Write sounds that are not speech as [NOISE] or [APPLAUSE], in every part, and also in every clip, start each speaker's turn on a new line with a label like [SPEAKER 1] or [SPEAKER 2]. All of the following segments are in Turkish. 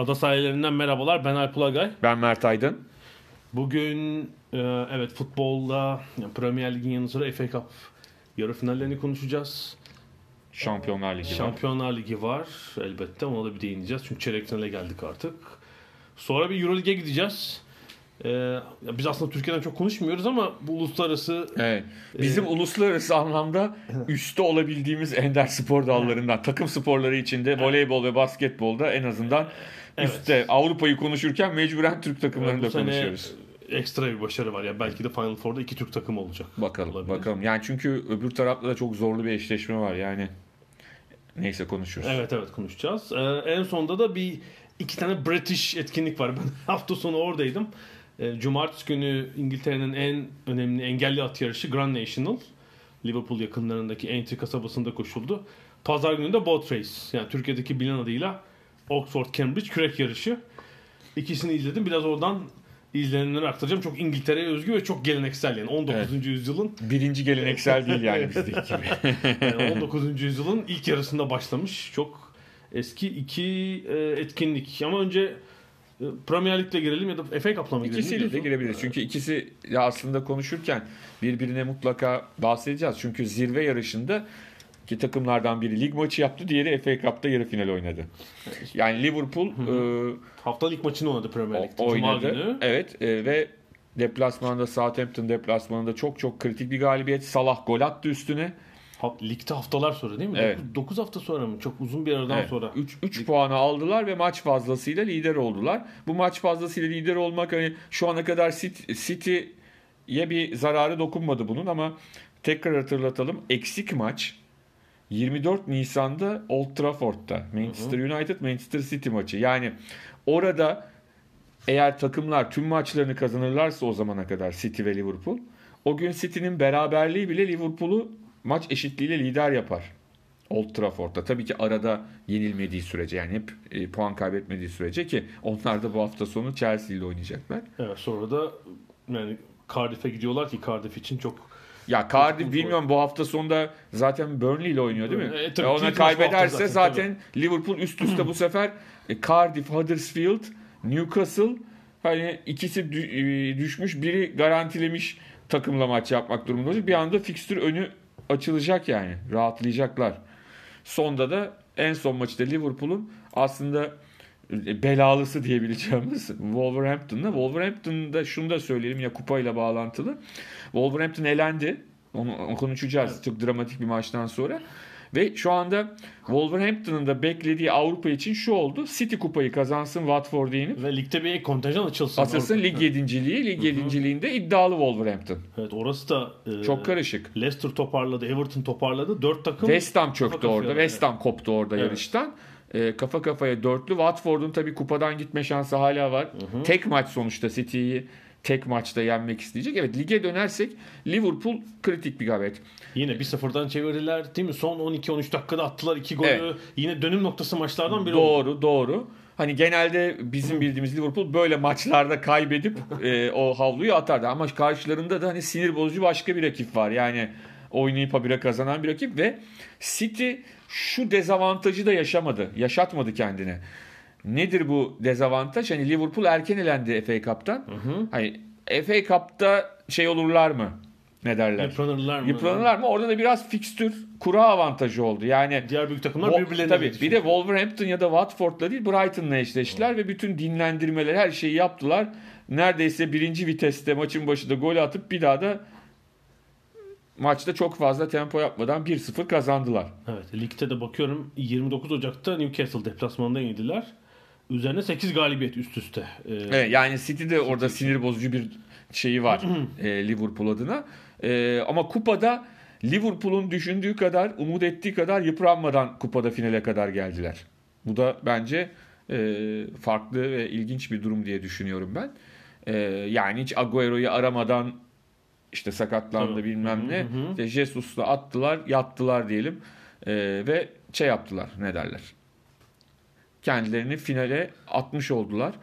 [SPEAKER 1] Ada sahillerinden merhabalar. Ben Alp Ulagay.
[SPEAKER 2] Ben Mert Aydın.
[SPEAKER 1] Bugün e, evet futbolda yani Premier Lig'in yanı sıra FA Cup yarı finallerini konuşacağız.
[SPEAKER 2] Şampiyonlar Ligi var.
[SPEAKER 1] Şampiyonlar Ligi var elbette. Ona da bir değineceğiz. Çünkü çeyrek finale geldik artık. Sonra bir Euro Lig'e gideceğiz. E, ya biz aslında Türkiye'den çok konuşmuyoruz ama bu uluslararası
[SPEAKER 2] Evet. Bizim uluslararası anlamda üstte olabildiğimiz ender spor dallarından. Takım sporları içinde voleybol ve basketbolda en azından
[SPEAKER 1] Evet.
[SPEAKER 2] üstte. Avrupa'yı konuşurken mecburen Türk takımlarını
[SPEAKER 1] bu
[SPEAKER 2] da konuşuyoruz.
[SPEAKER 1] ekstra bir başarı var. Ya belki de Final Four'da iki Türk takımı olacak.
[SPEAKER 2] Bakalım
[SPEAKER 1] Olabilir.
[SPEAKER 2] bakalım. Yani çünkü öbür tarafta da çok zorlu bir eşleşme var yani. Neyse konuşuruz.
[SPEAKER 1] Evet evet konuşacağız. Ee, en sonda da bir iki tane British etkinlik var. [LAUGHS] Ben hafta sonu oradaydım. Ee, Cumartesi günü İngiltere'nin en önemli engelli at yarışı Grand National. Liverpool yakınlarındaki Aintree kasabasında koşuldu. Pazar günü de Boat Race. Yani Türkiye'deki bilinen adıyla Oxford Cambridge kürek yarışı. İkisini izledim. Biraz oradan izlenenleri aktaracağım. Çok İngiltere'ye özgü ve çok geleneksel yani 19. yüzyılın
[SPEAKER 2] Birinci geleneksel değil yani [LAUGHS] bizdeki gibi.
[SPEAKER 1] yani 19. yüzyılın ilk yarısında başlamış. Çok eski iki e, etkinlik. Ama önce e, Premier Lig'le girelim ya da FA Cup'la mı girelim?
[SPEAKER 2] İkisiyle de girebiliriz. Çünkü ikisi aslında konuşurken birbirine mutlaka bahsedeceğiz. Çünkü zirve yarışında iki takımlardan biri lig maçı yaptı, diğeri FA Cup'ta yarı final oynadı. Yani Liverpool e,
[SPEAKER 1] Haftalık maçını oynadı Premier Lig'de. Cuma
[SPEAKER 2] oynadı.
[SPEAKER 1] günü.
[SPEAKER 2] Evet e, ve deplasmanda Southampton deplasmanında çok çok kritik bir galibiyet. Salah gol attı üstüne.
[SPEAKER 1] Ha, ligde haftalar sonra değil mi?
[SPEAKER 2] Evet.
[SPEAKER 1] 9 hafta sonra mı? Çok uzun bir aradan sonra.
[SPEAKER 2] 3 3 puanı aldılar ve maç fazlasıyla lider oldular. Bu maç fazlasıyla lider olmak hani şu ana kadar City- City'ye bir zararı dokunmadı bunun ama tekrar hatırlatalım. Eksik maç 24 Nisan'da Old Trafford'da Manchester United Manchester City maçı. Yani orada eğer takımlar tüm maçlarını kazanırlarsa o zamana kadar City ve Liverpool o gün City'nin beraberliği bile Liverpool'u maç eşitliğiyle lider yapar. Old Trafford'da. Tabii ki arada yenilmediği sürece yani hep e, puan kaybetmediği sürece ki onlar da bu hafta sonu Chelsea ile oynayacaklar.
[SPEAKER 1] Evet, sonra da yani Cardiff'e gidiyorlar ki Cardiff için çok
[SPEAKER 2] Ya Cardiff bilmiyorum bu hafta sonunda zaten Burnley ile oynuyor değil mi?
[SPEAKER 1] E, tabii
[SPEAKER 2] Ya ona kaybederse
[SPEAKER 1] zaten,
[SPEAKER 2] zaten, Liverpool üst üste bu sefer e, Cardiff, Huddersfield, Newcastle hani ikisi e, düşmüş biri garantilemiş takımla maç yapmak durumunda olacak. Bir anda fikstür önü açılacak yani. Rahatlayacaklar. Sonda da en son maçta Liverpool'un aslında e, belalısı diyebileceğimiz Wolverhampton'la. Wolverhampton'da şunu da söyleyelim ya kupayla bağlantılı. Wolverhampton elendi. Onu, onu konuşacağız çok dramatik bir maçtan sonra. Ve şu anda Wolverhampton'ın da beklediği Avrupa için şu oldu. City kupayı kazansın Watford'u yenip.
[SPEAKER 1] ve ligde bir kontenjan açılsın.
[SPEAKER 2] Asılsın
[SPEAKER 1] Avrupa.
[SPEAKER 2] lig yedinciliği. Lig yedinciliğinde iddialı Wolverhampton.
[SPEAKER 1] Evet orası da e,
[SPEAKER 2] Çok karışık.
[SPEAKER 1] Leicester toparladı, Everton toparladı. Dört takım
[SPEAKER 2] West Ham çöktü orada. West Ham koptu orada
[SPEAKER 1] Evet.
[SPEAKER 2] yarıştan. Ee, kafa kafaya dörtlü. Watford'un tabii kupadan gitme şansı hala var. Tek maç sonuçta City'yi tek maçta yenmek isteyecek. Evet lige dönersek Liverpool kritik bir galibiyet.
[SPEAKER 1] Yine bir sıfırdan çevirdiler değil mi? Son 12-13 dakikada attılar iki golü.
[SPEAKER 2] Evet.
[SPEAKER 1] Yine dönüm noktası maçlardan biri oldu.
[SPEAKER 2] Doğru doğru. Hani genelde bizim bildiğimiz Liverpool böyle maçlarda kaybedip [LAUGHS] e, o havluyu atardı. Ama karşılarında da hani sinir bozucu başka bir rakip var. Yani oynayıp habire kazanan bir rakip ve City şu dezavantajı da yaşamadı. Yaşatmadı kendine. Nedir bu dezavantaj? Hani Liverpool erken elendi FA Cup'tan. Hani FA Cup'ta şey olurlar mı? Ne derler?
[SPEAKER 1] Yıpranırlar mı?
[SPEAKER 2] Yıpranırlar mı? Orada da biraz fikstür kura avantajı oldu. Yani
[SPEAKER 1] Diğer büyük takımlar
[SPEAKER 2] Wo-
[SPEAKER 1] birbirlerine
[SPEAKER 2] tabii bir de Wolverhampton ya da Watford'la değil Brighton'la eşleştiler ve bütün dinlendirmeler her şeyi yaptılar. Neredeyse birinci viteste maçın başında gol atıp bir daha da maçta çok fazla tempo yapmadan 1-0 kazandılar.
[SPEAKER 1] Evet, ligde de bakıyorum 29 Ocak'ta Newcastle deplasmanında yenildiler. Üzerine 8 galibiyet üst üste. Ee,
[SPEAKER 2] Evet, yani City'de orada sinir bozucu bir şeyi var [CLEARS THROAT] e, Liverpool adına. E, ama kupada Liverpool'un düşündüğü kadar, umut ettiği kadar yıpranmadan kupada finale kadar geldiler. Bu da bence e, farklı ve ilginç bir durum diye düşünüyorum ben. E, yani hiç Agüero'yu aramadan işte sakatlandı
[SPEAKER 1] Tabii.
[SPEAKER 2] bilmem ne.
[SPEAKER 1] Hı hı.
[SPEAKER 2] İşte Jesus'la attılar, yattılar diyelim. E, ve şey yaptılar, ne derler? Kendilerini finale atmış oldular.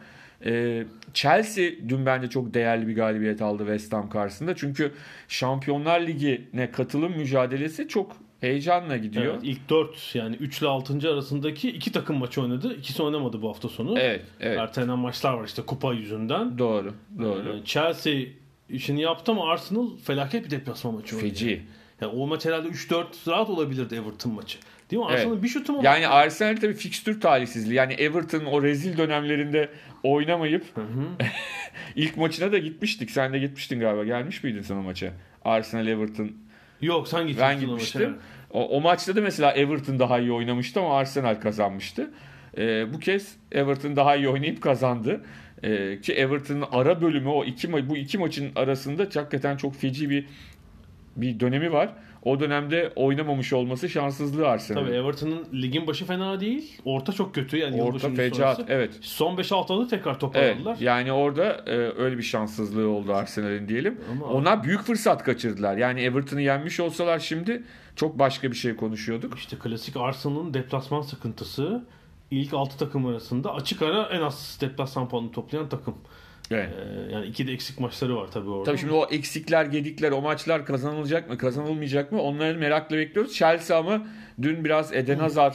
[SPEAKER 2] E, Chelsea dün bence çok değerli bir galibiyet aldı West Ham karşısında. Çünkü Şampiyonlar Ligi'ne katılım mücadelesi çok heyecanla gidiyor.
[SPEAKER 1] Evet, ilk 4 yani 3 ile 6. arasındaki iki takım maçı oynadı. İkisi oynamadı bu hafta sonu.
[SPEAKER 2] Evet, evet.
[SPEAKER 1] Ertelenen maçlar var işte kupa yüzünden.
[SPEAKER 2] Doğru, doğru.
[SPEAKER 1] Ee, Chelsea işini yaptı ama Arsenal felaket bir deplasman maçı oynadı.
[SPEAKER 2] Feci.
[SPEAKER 1] Yani o maç herhalde 3-4 rahat olabilirdi Everton maçı. Değil mi?
[SPEAKER 2] Evet.
[SPEAKER 1] Arsenal'ın bir şutu mu?
[SPEAKER 2] Yani Arsenal tabii fikstür talihsizliği. Yani Everton o rezil dönemlerinde oynamayıp [LAUGHS] ilk maçına da gitmiştik. Sen de gitmiştin galiba. Gelmiş miydin sen o maça? Arsenal Everton.
[SPEAKER 1] Yok sen gitmiştin
[SPEAKER 2] Ben
[SPEAKER 1] o
[SPEAKER 2] gitmiştim. O, o maçta da mesela Everton daha iyi oynamıştı ama Arsenal kazanmıştı. Ee, bu kez Everton daha iyi oynayıp kazandı. Ee, ki Everton'ın ara bölümü o iki bu iki maçın arasında hakikaten çok feci bir bir dönemi var. O dönemde oynamamış olması şanssızlığı Arsenal'ın.
[SPEAKER 1] Tabii Everton'ın ligin başı fena değil. Orta çok kötü yani
[SPEAKER 2] Orta fecaat
[SPEAKER 1] sonrası.
[SPEAKER 2] evet.
[SPEAKER 1] Son 5-6 haftada tekrar
[SPEAKER 2] Evet
[SPEAKER 1] toparladılar.
[SPEAKER 2] yani orada e, öyle bir şanssızlığı oldu Arsenal'in diyelim.
[SPEAKER 1] Ama-
[SPEAKER 2] Onlar büyük fırsat kaçırdılar. Yani Everton'ı yenmiş olsalar şimdi çok başka bir şey konuşuyorduk.
[SPEAKER 1] İşte klasik Arsenal'ın deplasman sıkıntısı. İlk 6 takım arasında açık ara en az deplasman puanı toplayan takım.
[SPEAKER 2] Evet.
[SPEAKER 1] Ee, yani iki de eksik maçları var tabii orada.
[SPEAKER 2] Tabii şimdi o eksikler, gedikler, o maçlar kazanılacak mı, kazanılmayacak mı? Onları merakla bekliyoruz. Chelsea ama dün biraz Eden Hazard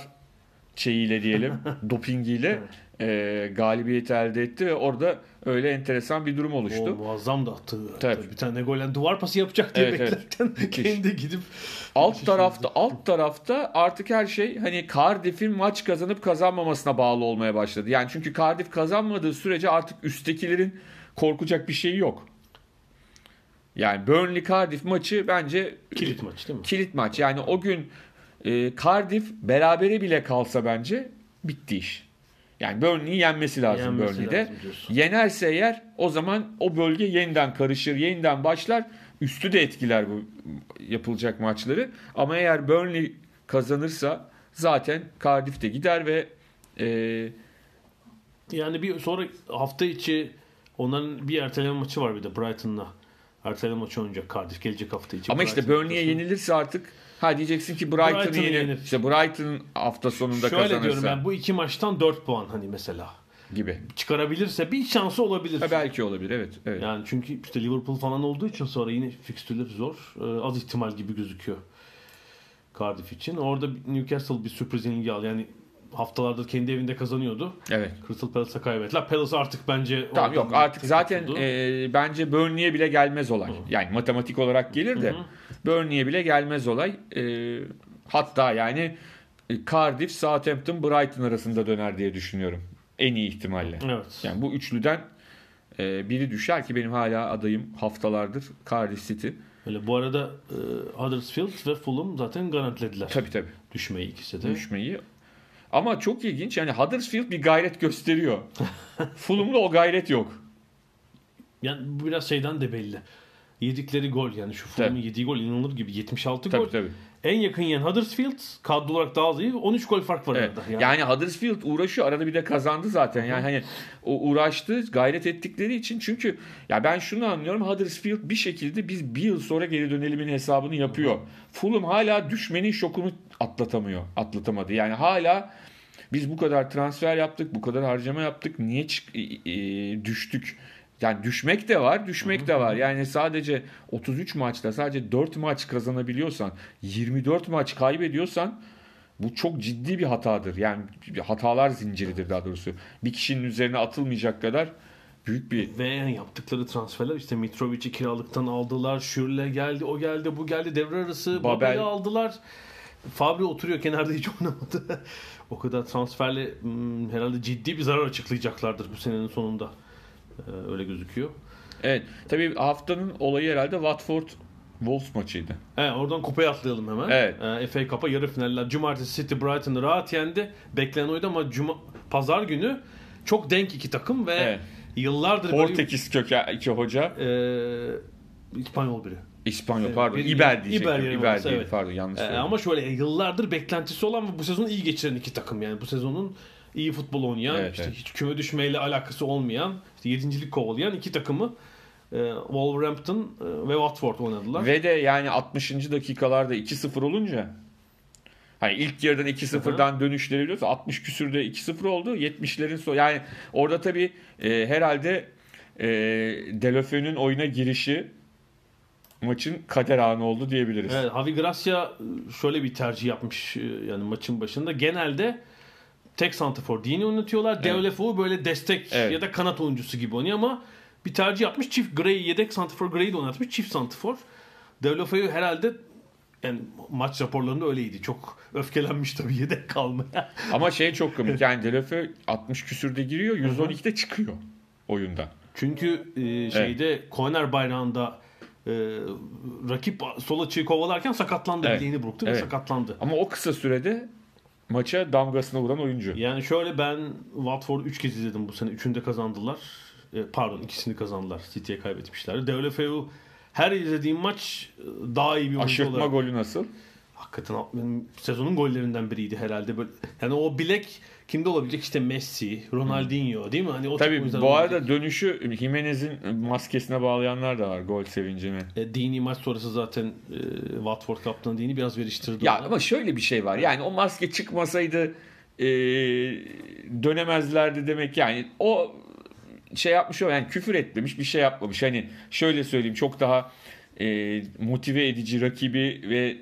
[SPEAKER 2] şeyiyle diyelim, [LAUGHS] dopingiyle e, galibiyeti elde etti ve orada öyle enteresan bir durum
[SPEAKER 1] O
[SPEAKER 2] oluştu.
[SPEAKER 1] muazzam da attı.
[SPEAKER 2] Tabii.
[SPEAKER 1] Tabii. Bir tane golden duvar pası yapacak diye
[SPEAKER 2] Evet, evet.
[SPEAKER 1] beklerken [LAUGHS]
[SPEAKER 2] Müthiş.
[SPEAKER 1] kendi gidip
[SPEAKER 2] Alt tarafta alt tarafta artık her şey hani Cardiff'in maç kazanıp kazanmamasına bağlı olmaya başladı. Yani çünkü Cardiff kazanmadığı sürece artık üsttekilerin korkacak bir şeyi yok. Yani Burnley Cardiff maçı bence
[SPEAKER 1] kilit maç değil mi?
[SPEAKER 2] kilit maç. Yani o gün e, Cardiff berabere bile kalsa bence bitti iş. Yani Burnley'i yenmesi lazım
[SPEAKER 1] Yenmesi
[SPEAKER 2] Burnley'de.
[SPEAKER 1] lazım diyorsun.
[SPEAKER 2] Yenerse eğer o zaman o bölge yeniden karışır, yeniden başlar. Üstü de etkiler bu yapılacak maçları. Ama eğer Burnley kazanırsa zaten Cardiff de gider ve e,
[SPEAKER 1] Yani bir sonra hafta içi onların bir erteleme maçı var bir de Brighton'la. Erteleme maçı oynayacak Cardiff gelecek hafta içi.
[SPEAKER 2] ama işte
[SPEAKER 1] Brighton
[SPEAKER 2] Burnley'e
[SPEAKER 1] deplasmanı.
[SPEAKER 2] yenilirse artık ha diyeceksin ki Brighton'ı
[SPEAKER 1] Brighton'ı
[SPEAKER 2] yenir.
[SPEAKER 1] yenir.
[SPEAKER 2] İşte Brighton hafta sonunda
[SPEAKER 1] Şöyle
[SPEAKER 2] kazanırsa
[SPEAKER 1] diyorum ben bu iki maçtan 4 puan hani mesela.
[SPEAKER 2] gibi.
[SPEAKER 1] Çıkarabilirse bir şansı olabilir.
[SPEAKER 2] Ha, belki olabilir evet. evet.
[SPEAKER 1] Yani çünkü işte Liverpool falan olduğu için sonra yine fikstürleri zor. Ee, az ihtimal gibi gözüküyor. Cardiff için. Orada Newcastle bir sürpriz yenilgi aldı. Yani haftalardır kendi evinde kazanıyordu.
[SPEAKER 2] Evet.
[SPEAKER 1] Crystal Palace'a kaybettiler. Palace artık bence
[SPEAKER 2] Tamam yok artık zaten e, bence Burnley'e bile gelmez olay. Yani matematik olarak gelir de Burnley'e bile gelmez olay. E, hatta yani e, Cardiff, Southampton, Brighton arasında döner diye düşünüyorum. En iyi ihtimalle.
[SPEAKER 1] Evet.
[SPEAKER 2] Yani bu üçlüden e, biri düşer ki benim hala adayım haftalardır Cardiff City.
[SPEAKER 1] Öyle bu arada e, Huddersfield ve Fulham zaten garantilediler.
[SPEAKER 2] Tabii tabii
[SPEAKER 1] Düşmeyi ikisi de.
[SPEAKER 2] düşmeyi. Ama çok ilginç yani Huddersfield bir gayret gösteriyor. [LAUGHS] Fulham'da o gayret yok.
[SPEAKER 1] Yani bu biraz şeyden de belli. Yedikleri gol yani şu Fulham'ın yediği gol inanılır gibi 76
[SPEAKER 2] Tabii
[SPEAKER 1] gol.
[SPEAKER 2] tabii.
[SPEAKER 1] En yakın yiyen Huddersfield kadro olarak daha iyi. 13 gol fark var
[SPEAKER 2] Evet.
[SPEAKER 1] arada.
[SPEAKER 2] Yani. Huddersfield uğraşıyor. Arada bir de kazandı zaten. Yani hani o uğraştı, gayret ettikleri için. Çünkü ya ben şunu anlıyorum. Huddersfield bir şekilde biz bir yıl sonra geri dönelimin hesabını yapıyor. Fulham hala düşmenin şokunu atlatamıyor. Atlatamadı. Yani hala biz bu kadar transfer yaptık, bu kadar harcama yaptık. Niye çık- e, e, düştük? Yani düşmek de var, düşmek de var. Yani sadece 33 maçta sadece 4 maç kazanabiliyorsan, 24 maç kaybediyorsan bu çok ciddi bir hatadır. Yani hatalar zinciridir daha doğrusu. Bir kişinin üzerine atılmayacak kadar büyük bir
[SPEAKER 1] Ve yani yaptıkları transferler işte Mitrovic'i kiralıktan aldılar. Schürrle geldi, o geldi, bu geldi. Devre arası
[SPEAKER 2] Babel.
[SPEAKER 1] Babel'i aldılar. Fabri oturuyor kenarda hiç oynamadı. [LAUGHS] o kadar transferle hmm, herhalde ciddi bir zarar açıklayacaklardır bu senenin sonunda. Ee, öyle gözüküyor.
[SPEAKER 2] Evet. Tabii haftanın olayı herhalde Watford Wolves maçıydı.
[SPEAKER 1] He, oradan kupaya atlayalım hemen.
[SPEAKER 2] Evet.
[SPEAKER 1] Ee, FA Cup'a yarı finaller. Cumartesi City Brighton'ı rahat yendi. Beklenen oydu ama Cuma, pazar günü çok denk iki takım ve
[SPEAKER 2] Evet.
[SPEAKER 1] yıllardır böyle
[SPEAKER 2] Portekiz kökenli hoca.
[SPEAKER 1] e, İspanyol biri.
[SPEAKER 2] İspanyol
[SPEAKER 1] Evet,
[SPEAKER 2] pardon. İber diyecektim.
[SPEAKER 1] İber
[SPEAKER 2] İber,
[SPEAKER 1] yeri
[SPEAKER 2] değil
[SPEAKER 1] evet.
[SPEAKER 2] pardon yanlış
[SPEAKER 1] E,
[SPEAKER 2] söyledim.
[SPEAKER 1] ama şöyle yıllardır beklentisi olan ve bu sezonu iyi geçiren iki takım yani bu sezonun iyi futbol oynayan,
[SPEAKER 2] Evet,
[SPEAKER 1] işte
[SPEAKER 2] evet.
[SPEAKER 1] hiç küme düşmeyle alakası olmayan, işte yedincilik kovalayan iki takımı e, Wolverhampton e, ve Watford oynadılar.
[SPEAKER 2] Ve de yani 60. dakikalarda 2-0 olunca hani ilk yarıdan 2-0'dan dönüşleri biliyoruz. 60 küsürde 2-0 oldu. 70'lerin son yani orada tabii e, herhalde e, Delofeu'nun oyuna girişi maçın kader anı oldu diyebiliriz.
[SPEAKER 1] Evet, Javi Gracia şöyle bir tercih yapmış e, yani maçın başında. Genelde tek santrafor Dini oynatıyorlar.
[SPEAKER 2] Evet.
[SPEAKER 1] Deulofeu böyle destek
[SPEAKER 2] Evet.
[SPEAKER 1] ya da kanat oyuncusu gibi oynuyor ama bir tercih yapmış. Çift Gray yedek santrafor Gray'i de oynatmış. Çift santrafor. Deulofeu herhalde yani maç raporlarında öyleydi. Çok öfkelenmiş tabii yedek kalmaya. [LAUGHS]
[SPEAKER 2] Ama şey çok komik yani Delofeu 60 küsürde giriyor 112'de çıkıyor oyundan.
[SPEAKER 1] Çünkü e, şeyde korner bayrağında e, rakip sol açığı kovalarken sakatlandı.
[SPEAKER 2] Evet.
[SPEAKER 1] Bileğini burktu ve
[SPEAKER 2] Evet.
[SPEAKER 1] sakatlandı.
[SPEAKER 2] Ama o kısa sürede maça damgasını vuran oyuncu.
[SPEAKER 1] Yani şöyle ben Watford'u 3 kez izledim bu sene. Üçünü de kazandılar. E, pardon ikisini kazandılar. City'ye kaybetmişler. Deulofeu her izlediğim maç e, daha iyi bir oyuncu
[SPEAKER 2] Aşırtma
[SPEAKER 1] olarak.
[SPEAKER 2] golü nasıl?
[SPEAKER 1] Hakikaten benim sezonun gollerinden biriydi herhalde. Böyle, yani o bilek kimde olabilecek? İşte Messi, Ronaldinho değil mi? Hani o
[SPEAKER 2] Tabii bu
[SPEAKER 1] olabilecek.
[SPEAKER 2] arada dönüşü Jimenez'in maskesine bağlayanlar da var gol sevincini.
[SPEAKER 1] E, Dini maç sonrası zaten e, Watford kaptanı Dini biraz veriştirdi.
[SPEAKER 2] Ya
[SPEAKER 1] ona.
[SPEAKER 2] ama şöyle bir şey var. Yani o maske çıkmasaydı e, dönemezlerdi demek yani o şey yapmış o yani küfür etmemiş bir şey yapmamış. Hani şöyle söyleyeyim çok daha e, motive edici rakibi ve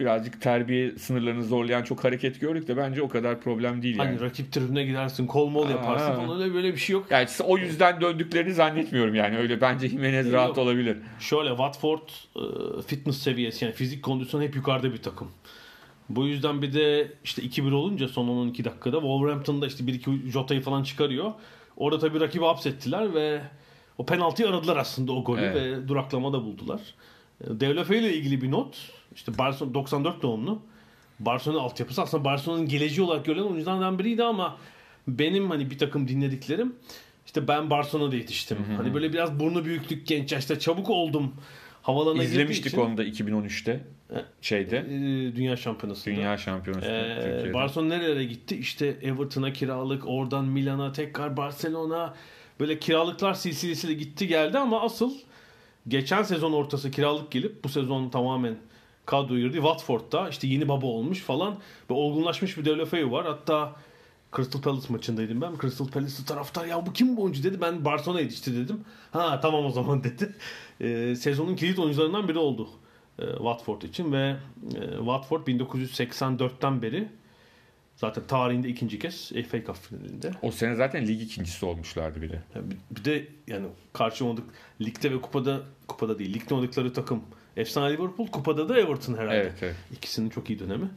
[SPEAKER 2] birazcık terbiye sınırlarını zorlayan çok hareket gördük de bence o kadar problem değil yani.
[SPEAKER 1] Hani rakip tribüne gidersin, kol mol yaparsın
[SPEAKER 2] Aa.
[SPEAKER 1] falan öyle böyle bir şey yok.
[SPEAKER 2] Yani o yüzden döndüklerini zannetmiyorum yani öyle bence Jimenez rahat
[SPEAKER 1] Yok.
[SPEAKER 2] olabilir.
[SPEAKER 1] Şöyle Watford e, fitness seviyesi yani fizik kondisyon hep yukarıda bir takım. Bu yüzden bir de işte 2-1 olunca son 12 dakikada Wolverhampton'da işte 1-2 Jota'yı falan çıkarıyor. Orada tabii rakibi hapsettiler ve o penaltıyı aradılar aslında o golü
[SPEAKER 2] Evet.
[SPEAKER 1] ve duraklama da buldular. E, Deulofeu ile ilgili bir not. İşte Barcelona 94 doğumlu. Barcelona altyapısı aslında Barcelona'nın geleceği olarak görülen oyunculardan biriydi ama benim hani bir takım dinlediklerim işte ben Barcelona'da yetiştim. Hani böyle biraz burnu büyüklük genç yaşta çabuk oldum girdiği
[SPEAKER 2] İzlemiştik
[SPEAKER 1] için,
[SPEAKER 2] onu da 2013'te şeyde
[SPEAKER 1] e, Dünya Şampiyonası'nda.
[SPEAKER 2] Dünya Şampiyonası
[SPEAKER 1] Ee. Barcelona nerelere gitti? İşte Everton'a kiralık, oradan Milan'a, tekrar Barcelona. Böyle kiralıklar silsilesiyle gitti geldi ama asıl geçen sezon ortası kiralık gelip bu sezon tamamen kadro girdi. Watford'da işte yeni baba olmuş falan ve olgunlaşmış bir Deulofeu var. Hatta Crystal Palace maçındaydım ben. Crystal Palace taraftar ya bu kim bu oyuncu dedi. Ben Barcelona yetişti dedim. Ha tamam o zaman [LAUGHS] dedi. Ee, sezonun kilit oyuncularından biri oldu e, Watford için ve e, Watford 1984'ten beri zaten tarihinde ikinci kez FA Cup finalinde.
[SPEAKER 2] O sene zaten lig ikincisi olmuşlardı bir de.
[SPEAKER 1] Yani bir- bir de yani karşı oynadık ligde ve kupada kupada değil ligde oynadıkları takım efsane Liverpool kupada da Everton herhalde.
[SPEAKER 2] Evet evet.
[SPEAKER 1] İkisinin çok iyi dönemi.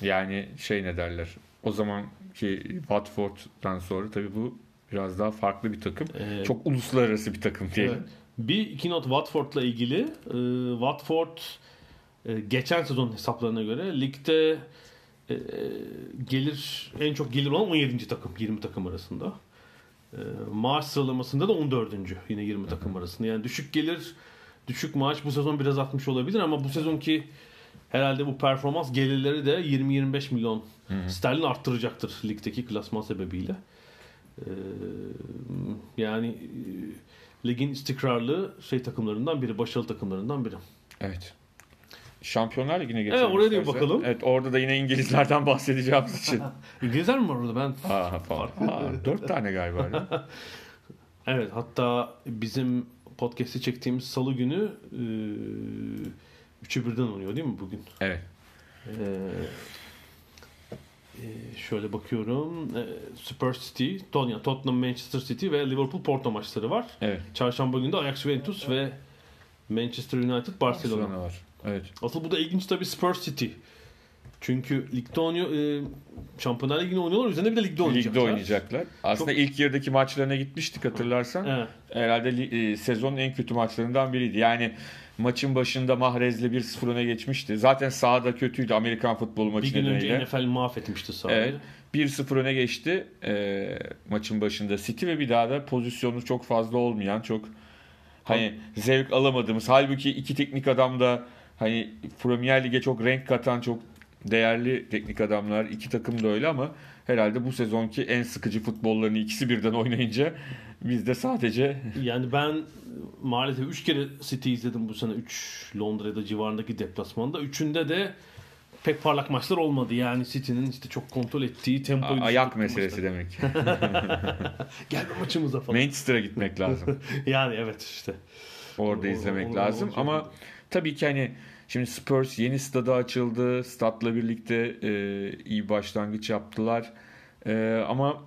[SPEAKER 2] Yani şey ne derler. O zamanki Watford'dan sonra tabii bu biraz daha farklı bir takım.
[SPEAKER 1] Ee,
[SPEAKER 2] Çok uluslararası bir takım diyelim.
[SPEAKER 1] Evet. Bir iki not Watford'la ilgili. Ee, Watford e, geçen sezon hesaplarına göre ligde e, gelir en çok gelir olan 17. takım 20 takım arasında. E, maaş sıralamasında da 14. yine 20 takım arasında. Yani düşük gelir, düşük maaş bu sezon biraz artmış olabilir ama bu sezonki herhalde bu performans gelirleri de 20-25 milyon sterlin arttıracaktır ligdeki klasman sebebiyle. E, yani e, ligin istikrarlı şey takımlarından biri, başarılı takımlarından biri.
[SPEAKER 2] Evet. Şampiyonlar Ligi'ne geçelim.
[SPEAKER 1] Evet, oraya da bakalım.
[SPEAKER 2] Evet orada da yine İngilizlerden [LAUGHS] bahsedeceğimiz için. [LAUGHS]
[SPEAKER 1] İngilizler mi var orada? Ben
[SPEAKER 2] Aa, falan. Aa, dört tane galiba. [LAUGHS]
[SPEAKER 1] Evet hatta bizim podcast'i çektiğimiz salı günü e, üçü birden oynuyor değil mi bugün?
[SPEAKER 2] Evet.
[SPEAKER 1] E, e, şöyle bakıyorum. E, Spurs City, Tottenham, Tottenham, Manchester City ve Liverpool Porto maçları var.
[SPEAKER 2] Evet.
[SPEAKER 1] Çarşamba günü de Ajax Juventus ve Manchester United Barcelona.
[SPEAKER 2] Barcelona var. Evet.
[SPEAKER 1] Asıl bu da ilginç tabii Spurs City. Çünkü ligde oynuyor, e, Şampiyonlar Ligi'ni oynuyorlar. Üzerine bir de ligde oynayacaklar.
[SPEAKER 2] Ligde oynayacaklar. Aslında
[SPEAKER 1] Çok-
[SPEAKER 2] ilk yarıdaki maçlarına gitmiştik hatırlarsan.
[SPEAKER 1] Evet.
[SPEAKER 2] Herhalde e, sezonun en kötü maçlarından biriydi. Yani maçın başında Mahrez'le 1-0 öne geçmişti. Zaten sahada kötüydü Amerikan futbolu maçı
[SPEAKER 1] Bir gün önce
[SPEAKER 2] nedeniyle.
[SPEAKER 1] NFL mahvetmişti sahayı.
[SPEAKER 2] Evet. 1-0 öne geçti e, maçın başında City ve bir daha da pozisyonu çok fazla olmayan çok hani zevk alamadığımız halbuki iki teknik adam da hani Premier Lig'e çok renk katan çok değerli teknik adamlar iki takım da öyle ama herhalde bu sezonki en sıkıcı futbollarını ikisi birden oynayınca biz de sadece [LAUGHS]
[SPEAKER 1] Yani ben maalesef 3 kere City izledim bu sene. 3 Londra'da civarındaki deplasmanda. Üçünde de pek parlak maçlar olmadı. Yani City'nin işte çok kontrol ettiği tempoyu
[SPEAKER 2] ayak
[SPEAKER 1] düşürdüğü
[SPEAKER 2] meselesi demek.
[SPEAKER 1] maçlar. [LAUGHS] Gel bir maçımıza falan.
[SPEAKER 2] Manchester'a gitmek lazım. [LAUGHS]
[SPEAKER 1] yani evet işte.
[SPEAKER 2] Orada
[SPEAKER 1] O-
[SPEAKER 2] izlemek
[SPEAKER 1] o- o-
[SPEAKER 2] lazım
[SPEAKER 1] olacak.
[SPEAKER 2] ama tabii ki hani şimdi Spurs yeni stada açıldı. Stat'la birlikte e, iyi başlangıç yaptılar. E, ama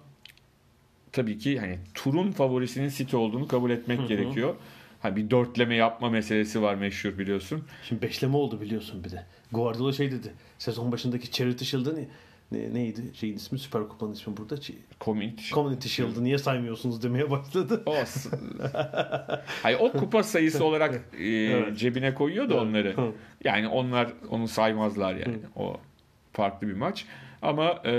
[SPEAKER 2] tabii ki hani turun favorisinin City olduğunu kabul etmek
[SPEAKER 1] Hı hı.
[SPEAKER 2] gerekiyor. Hani bir dörtleme yapma meselesi var meşhur biliyorsun.
[SPEAKER 1] Şimdi beşleme oldu biliyorsun bir de. Guardiola şey dedi. Sezon başındaki Charity Shield'ı ne, ne- neydi? Şeyin ismi Süper Kupa'nın ismi burada.
[SPEAKER 2] Komik.
[SPEAKER 1] Community Shield'ı niye saymıyorsunuz demeye başladı.
[SPEAKER 2] O, [LAUGHS] Hayır, o kupa sayısı olarak e,
[SPEAKER 1] Evet.
[SPEAKER 2] cebine koyuyor da onları. Yani onlar onu saymazlar yani. O farklı bir maç. Ama e,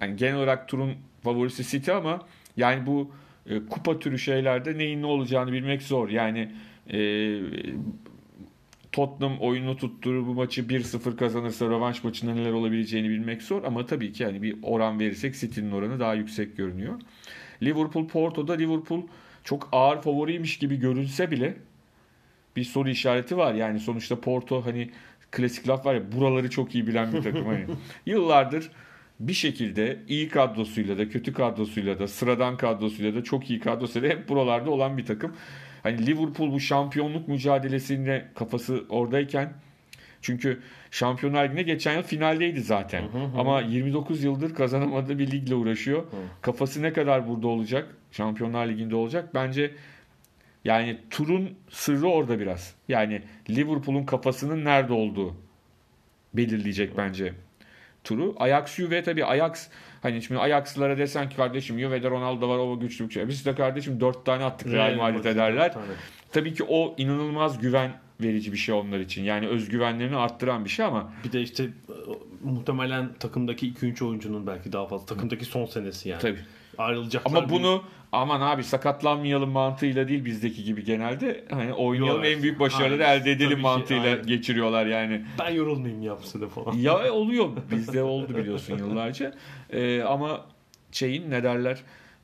[SPEAKER 2] yani genel olarak turun favorisi City ama yani bu e, kupa türü şeylerde neyin ne olacağını bilmek zor. Yani e, Tottenham oyunu tutturur bu maçı 1-0 kazanırsa rövanş maçında neler olabileceğini bilmek zor ama tabii ki yani bir oran verirsek City'nin oranı daha yüksek görünüyor. Liverpool Porto'da Liverpool çok ağır favoriymiş gibi görünse bile bir soru işareti var. Yani sonuçta Porto hani klasik laf var ya buraları çok iyi bilen bir takım hani. [LAUGHS] Yıllardır bir şekilde iyi kadrosuyla da kötü kadrosuyla da sıradan kadrosuyla da çok iyi kadrosuyla da hep buralarda olan bir takım. Hani Liverpool bu şampiyonluk mücadelesinde kafası oradayken çünkü Şampiyonlar Ligi'ne geçen yıl finaldeydi zaten. Ama 29 yıldır kazanamadığı bir ligle uğraşıyor. Kafası ne kadar burada olacak? Şampiyonlar Ligi'nde olacak. Bence yani turun sırrı orada biraz. Yani Liverpool'un kafasının nerede olduğu belirleyecek bence turu. Ajax Juve tabii Ajax hani şimdi Ajax'lara desen ki kardeşim Juve'de Ronaldo var o güçlü bir şey. Biz de kardeşim 4 tane attık Real Madrid ederler.
[SPEAKER 1] Tabii.
[SPEAKER 2] Ki o inanılmaz güven verici bir şey onlar için. Yani özgüvenlerini arttıran bir şey ama
[SPEAKER 1] Bir de işte e, muhtemelen takımdaki 2-3 oyuncunun belki daha fazla. Takımdaki son senesi yani.
[SPEAKER 2] tabii.
[SPEAKER 1] Ayrılacaklar.
[SPEAKER 2] Ama bunu aman abi sakatlanmayalım mantığıyla değil bizdeki gibi genelde hani oynayalım
[SPEAKER 1] Yok,
[SPEAKER 2] en büyük başarıları
[SPEAKER 1] Aynen.
[SPEAKER 2] elde edelim
[SPEAKER 1] Tabii ki,
[SPEAKER 2] mantığıyla
[SPEAKER 1] aynen.
[SPEAKER 2] geçiriyorlar yani.
[SPEAKER 1] ben yorulmayayım ya bu sene falan.
[SPEAKER 2] Ya [LAUGHS] oluyor bizde oldu biliyorsun yıllarca. Ee, ama şeyin ne derler?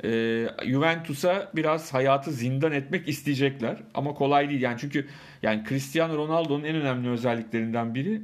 [SPEAKER 2] Ee, Juventus'a biraz hayatı zindan etmek isteyecekler ama kolay değil yani çünkü yani Cristiano Ronaldo'nun en önemli özelliklerinden biri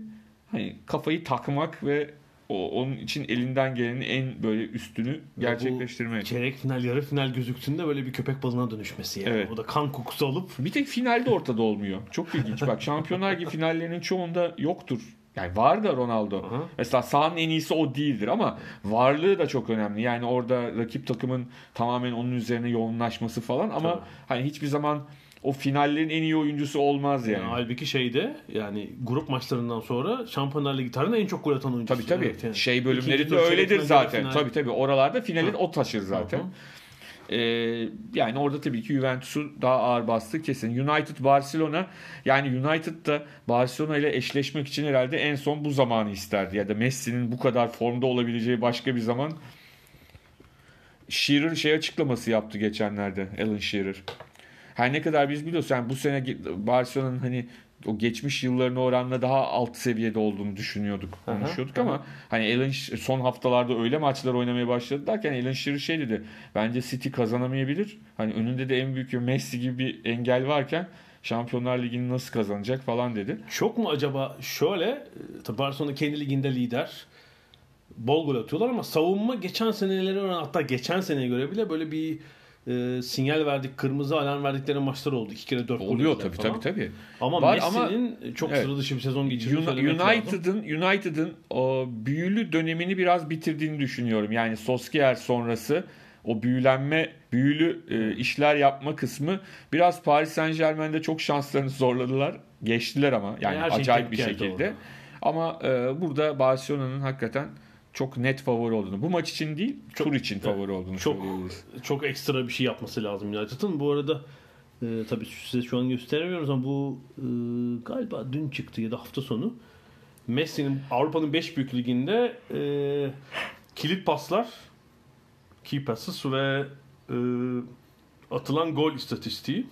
[SPEAKER 2] hani kafayı takmak ve o, onun için elinden gelenin en böyle üstünü gerçekleştirmek.
[SPEAKER 1] Çeyrek final, yarı final gözüktüğünde böyle bir köpek balığına dönüşmesi yani.
[SPEAKER 2] Evet.
[SPEAKER 1] O da kan kokusu alıp
[SPEAKER 2] Bir tek finalde ortada olmuyor. Çok ilginç. Bak Şampiyonlar Ligi finallerinin çoğunda yoktur. Yani var da Ronaldo.
[SPEAKER 1] Aha.
[SPEAKER 2] Mesela sahanın en iyisi o değildir ama varlığı da çok önemli. Yani orada rakip takımın tamamen onun üzerine yoğunlaşması falan ama
[SPEAKER 1] Tabii.
[SPEAKER 2] hani hiçbir zaman o finallerin en iyi oyuncusu olmaz yani.
[SPEAKER 1] yani halbuki şeyde yani grup maçlarından sonra Şampiyonlar Ligi tarihinde en çok gol atan oyuncusu.
[SPEAKER 2] Tabii tabii.
[SPEAKER 1] Yani.
[SPEAKER 2] Şey bölümlerinde öyledir zaten.
[SPEAKER 1] final.
[SPEAKER 2] Tabii tabii. Oralarda finali
[SPEAKER 1] Hı.
[SPEAKER 2] o taşır zaten.
[SPEAKER 1] Hı hı.
[SPEAKER 2] Ee, yani orada tabii ki Juventus'u daha ağır bastı kesin. United Barcelona yani United da Barcelona ile eşleşmek için herhalde en son bu zamanı isterdi. Ya da Messi'nin bu kadar formda olabileceği başka bir zaman Shearer şey açıklaması yaptı geçenlerde Alan Shearer. Her ne kadar biz biliyoruz yani bu sene Barcelona'nın hani o geçmiş yıllarına oranla daha alt seviyede olduğunu düşünüyorduk,
[SPEAKER 1] Aha,
[SPEAKER 2] konuşuyorduk ama hani Alan son haftalarda öyle maçlar oynamaya başladılar ki hani Alan Shearer şey dedi. Bence City kazanamayabilir. Hani önünde de en büyük bir Messi gibi bir engel varken Şampiyonlar Ligi'ni nasıl kazanacak falan dedi.
[SPEAKER 1] Çok mu acaba şöyle e, tabii Barcelona kendi liginde lider. Bol gol atıyorlar ama savunma geçen senelere oran hatta geçen seneye göre bile böyle bir e, sinyal verdik, kırmızı alarm verdikleri maçlar oldu. İki kere dört gol
[SPEAKER 2] Oluyor tabii tabii tabii.
[SPEAKER 1] Ama
[SPEAKER 2] Var ama-
[SPEAKER 1] Messi'nin çok
[SPEAKER 2] Evet.
[SPEAKER 1] sıra dışı bir sezon geçirdiğini.
[SPEAKER 2] United'ın United'ın o büyülü dönemini biraz bitirdiğini düşünüyorum. Yani Solskjaer sonrası o büyülenme, büyülü e, işler yapma kısmı biraz Paris Saint-Germain'de çok şanslarını zorladılar. Geçtiler ama yani
[SPEAKER 1] Her şey
[SPEAKER 2] acayip
[SPEAKER 1] tek
[SPEAKER 2] bir şekilde.
[SPEAKER 1] orada.
[SPEAKER 2] Ama e, burada Barcelona'nın hakikaten çok net favori olduğunu, bu maç için değil, tur için favori olduğunu
[SPEAKER 1] Çok
[SPEAKER 2] söyleyebiliriz.
[SPEAKER 1] çok ekstra bir şey yapması lazım United'ın. Bu arada e, tabii size şu an gösteremiyoruz ama bu e, galiba dün çıktı ya da hafta sonu. Messi'nin Avrupa'nın 5 büyük liginde e, kilit paslar, key passes ve e, atılan gol istatistiği.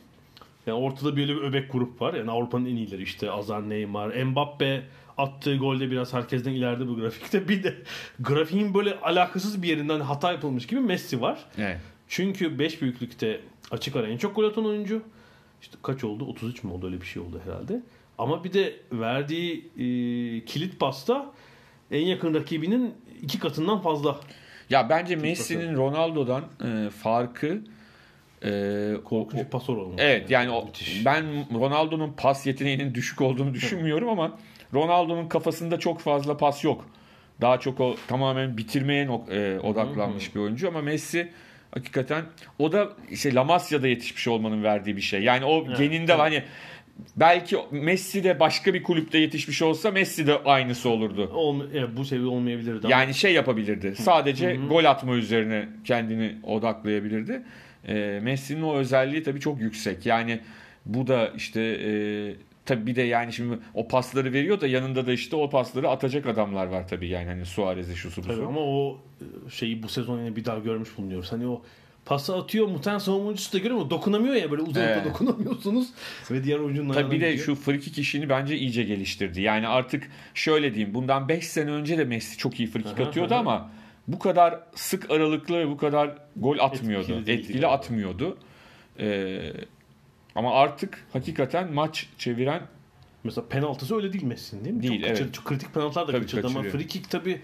[SPEAKER 1] Yani ortada böyle bir öbek grup var. Yani Avrupa'nın en iyileri işte Azar, Neymar, Mbappe attığı golde biraz herkesten ileride bu grafikte. [LAUGHS] Bir de grafiğin böyle alakasız bir yerinden hata yapılmış gibi Messi var.
[SPEAKER 2] Evet.
[SPEAKER 1] Çünkü 5 büyüklükte açık ara en çok gol atan oyuncu. İşte kaç oldu? 33 mi oldu? Öyle bir şey oldu herhalde. Ama bir de verdiği e, kilit pasta en yakın rakibinin iki katından fazla.
[SPEAKER 2] Ya bence Messi'nin Ronaldo'dan e, farkı e,
[SPEAKER 1] Korkunç pasör olmuş.
[SPEAKER 2] Evet yani o,
[SPEAKER 1] Müthiş.
[SPEAKER 2] ben Ronaldo'nun pas yeteneğinin düşük olduğunu düşünmüyorum ama Ronaldo'nun kafasında çok fazla pas yok. Daha çok o tamamen bitirmeye e, odaklanmış bir oyuncu ama Messi hakikaten o da işte La Masia'da yetişmiş olmanın verdiği bir şey. Yani o
[SPEAKER 1] Evet,
[SPEAKER 2] geninde var hani belki Messi de başka bir kulüpte yetişmiş olsa Messi de aynısı olurdu.
[SPEAKER 1] Olma, evet, bu seviye olmayabilirdi. ama
[SPEAKER 2] Yani şey yapabilirdi. Sadece gol atma üzerine kendini odaklayabilirdi. E, Messi'nin o özelliği tabii çok yüksek. Yani bu da işte e, tabii bir de yani şimdi o pasları veriyor da yanında da işte o pasları atacak adamlar var tabii yani hani Suarez'i şu su bu su.
[SPEAKER 1] ama o e, şeyi bu sezon yine bir daha görmüş bulunuyoruz. Hani o pası atıyor muhtemelen savunmacısı da görüyor ama dokunamıyor ya böyle uzakta
[SPEAKER 2] Evet.
[SPEAKER 1] dokunamıyorsunuz ve diğer oyuncunun
[SPEAKER 2] Tabii bir de
[SPEAKER 1] gidiyor.
[SPEAKER 2] şu free kick işini bence iyice geliştirdi. Yani artık şöyle diyeyim bundan 5 sene önce de Messi çok iyi free kick
[SPEAKER 1] Aha,
[SPEAKER 2] atıyordu
[SPEAKER 1] aha.
[SPEAKER 2] ama bu kadar sık aralıklı ve bu kadar gol atmıyordu.
[SPEAKER 1] Etkili
[SPEAKER 2] Etkili,
[SPEAKER 1] galiba.
[SPEAKER 2] atmıyordu. Ee, ama artık hakikaten maç çeviren
[SPEAKER 1] Mesela penaltısı öyle değil Messi'nin değil mi?
[SPEAKER 2] Değil,
[SPEAKER 1] çok,
[SPEAKER 2] evet.
[SPEAKER 1] çok kritik penaltılar da
[SPEAKER 2] Tabii
[SPEAKER 1] kaçırdı ama free kick tabii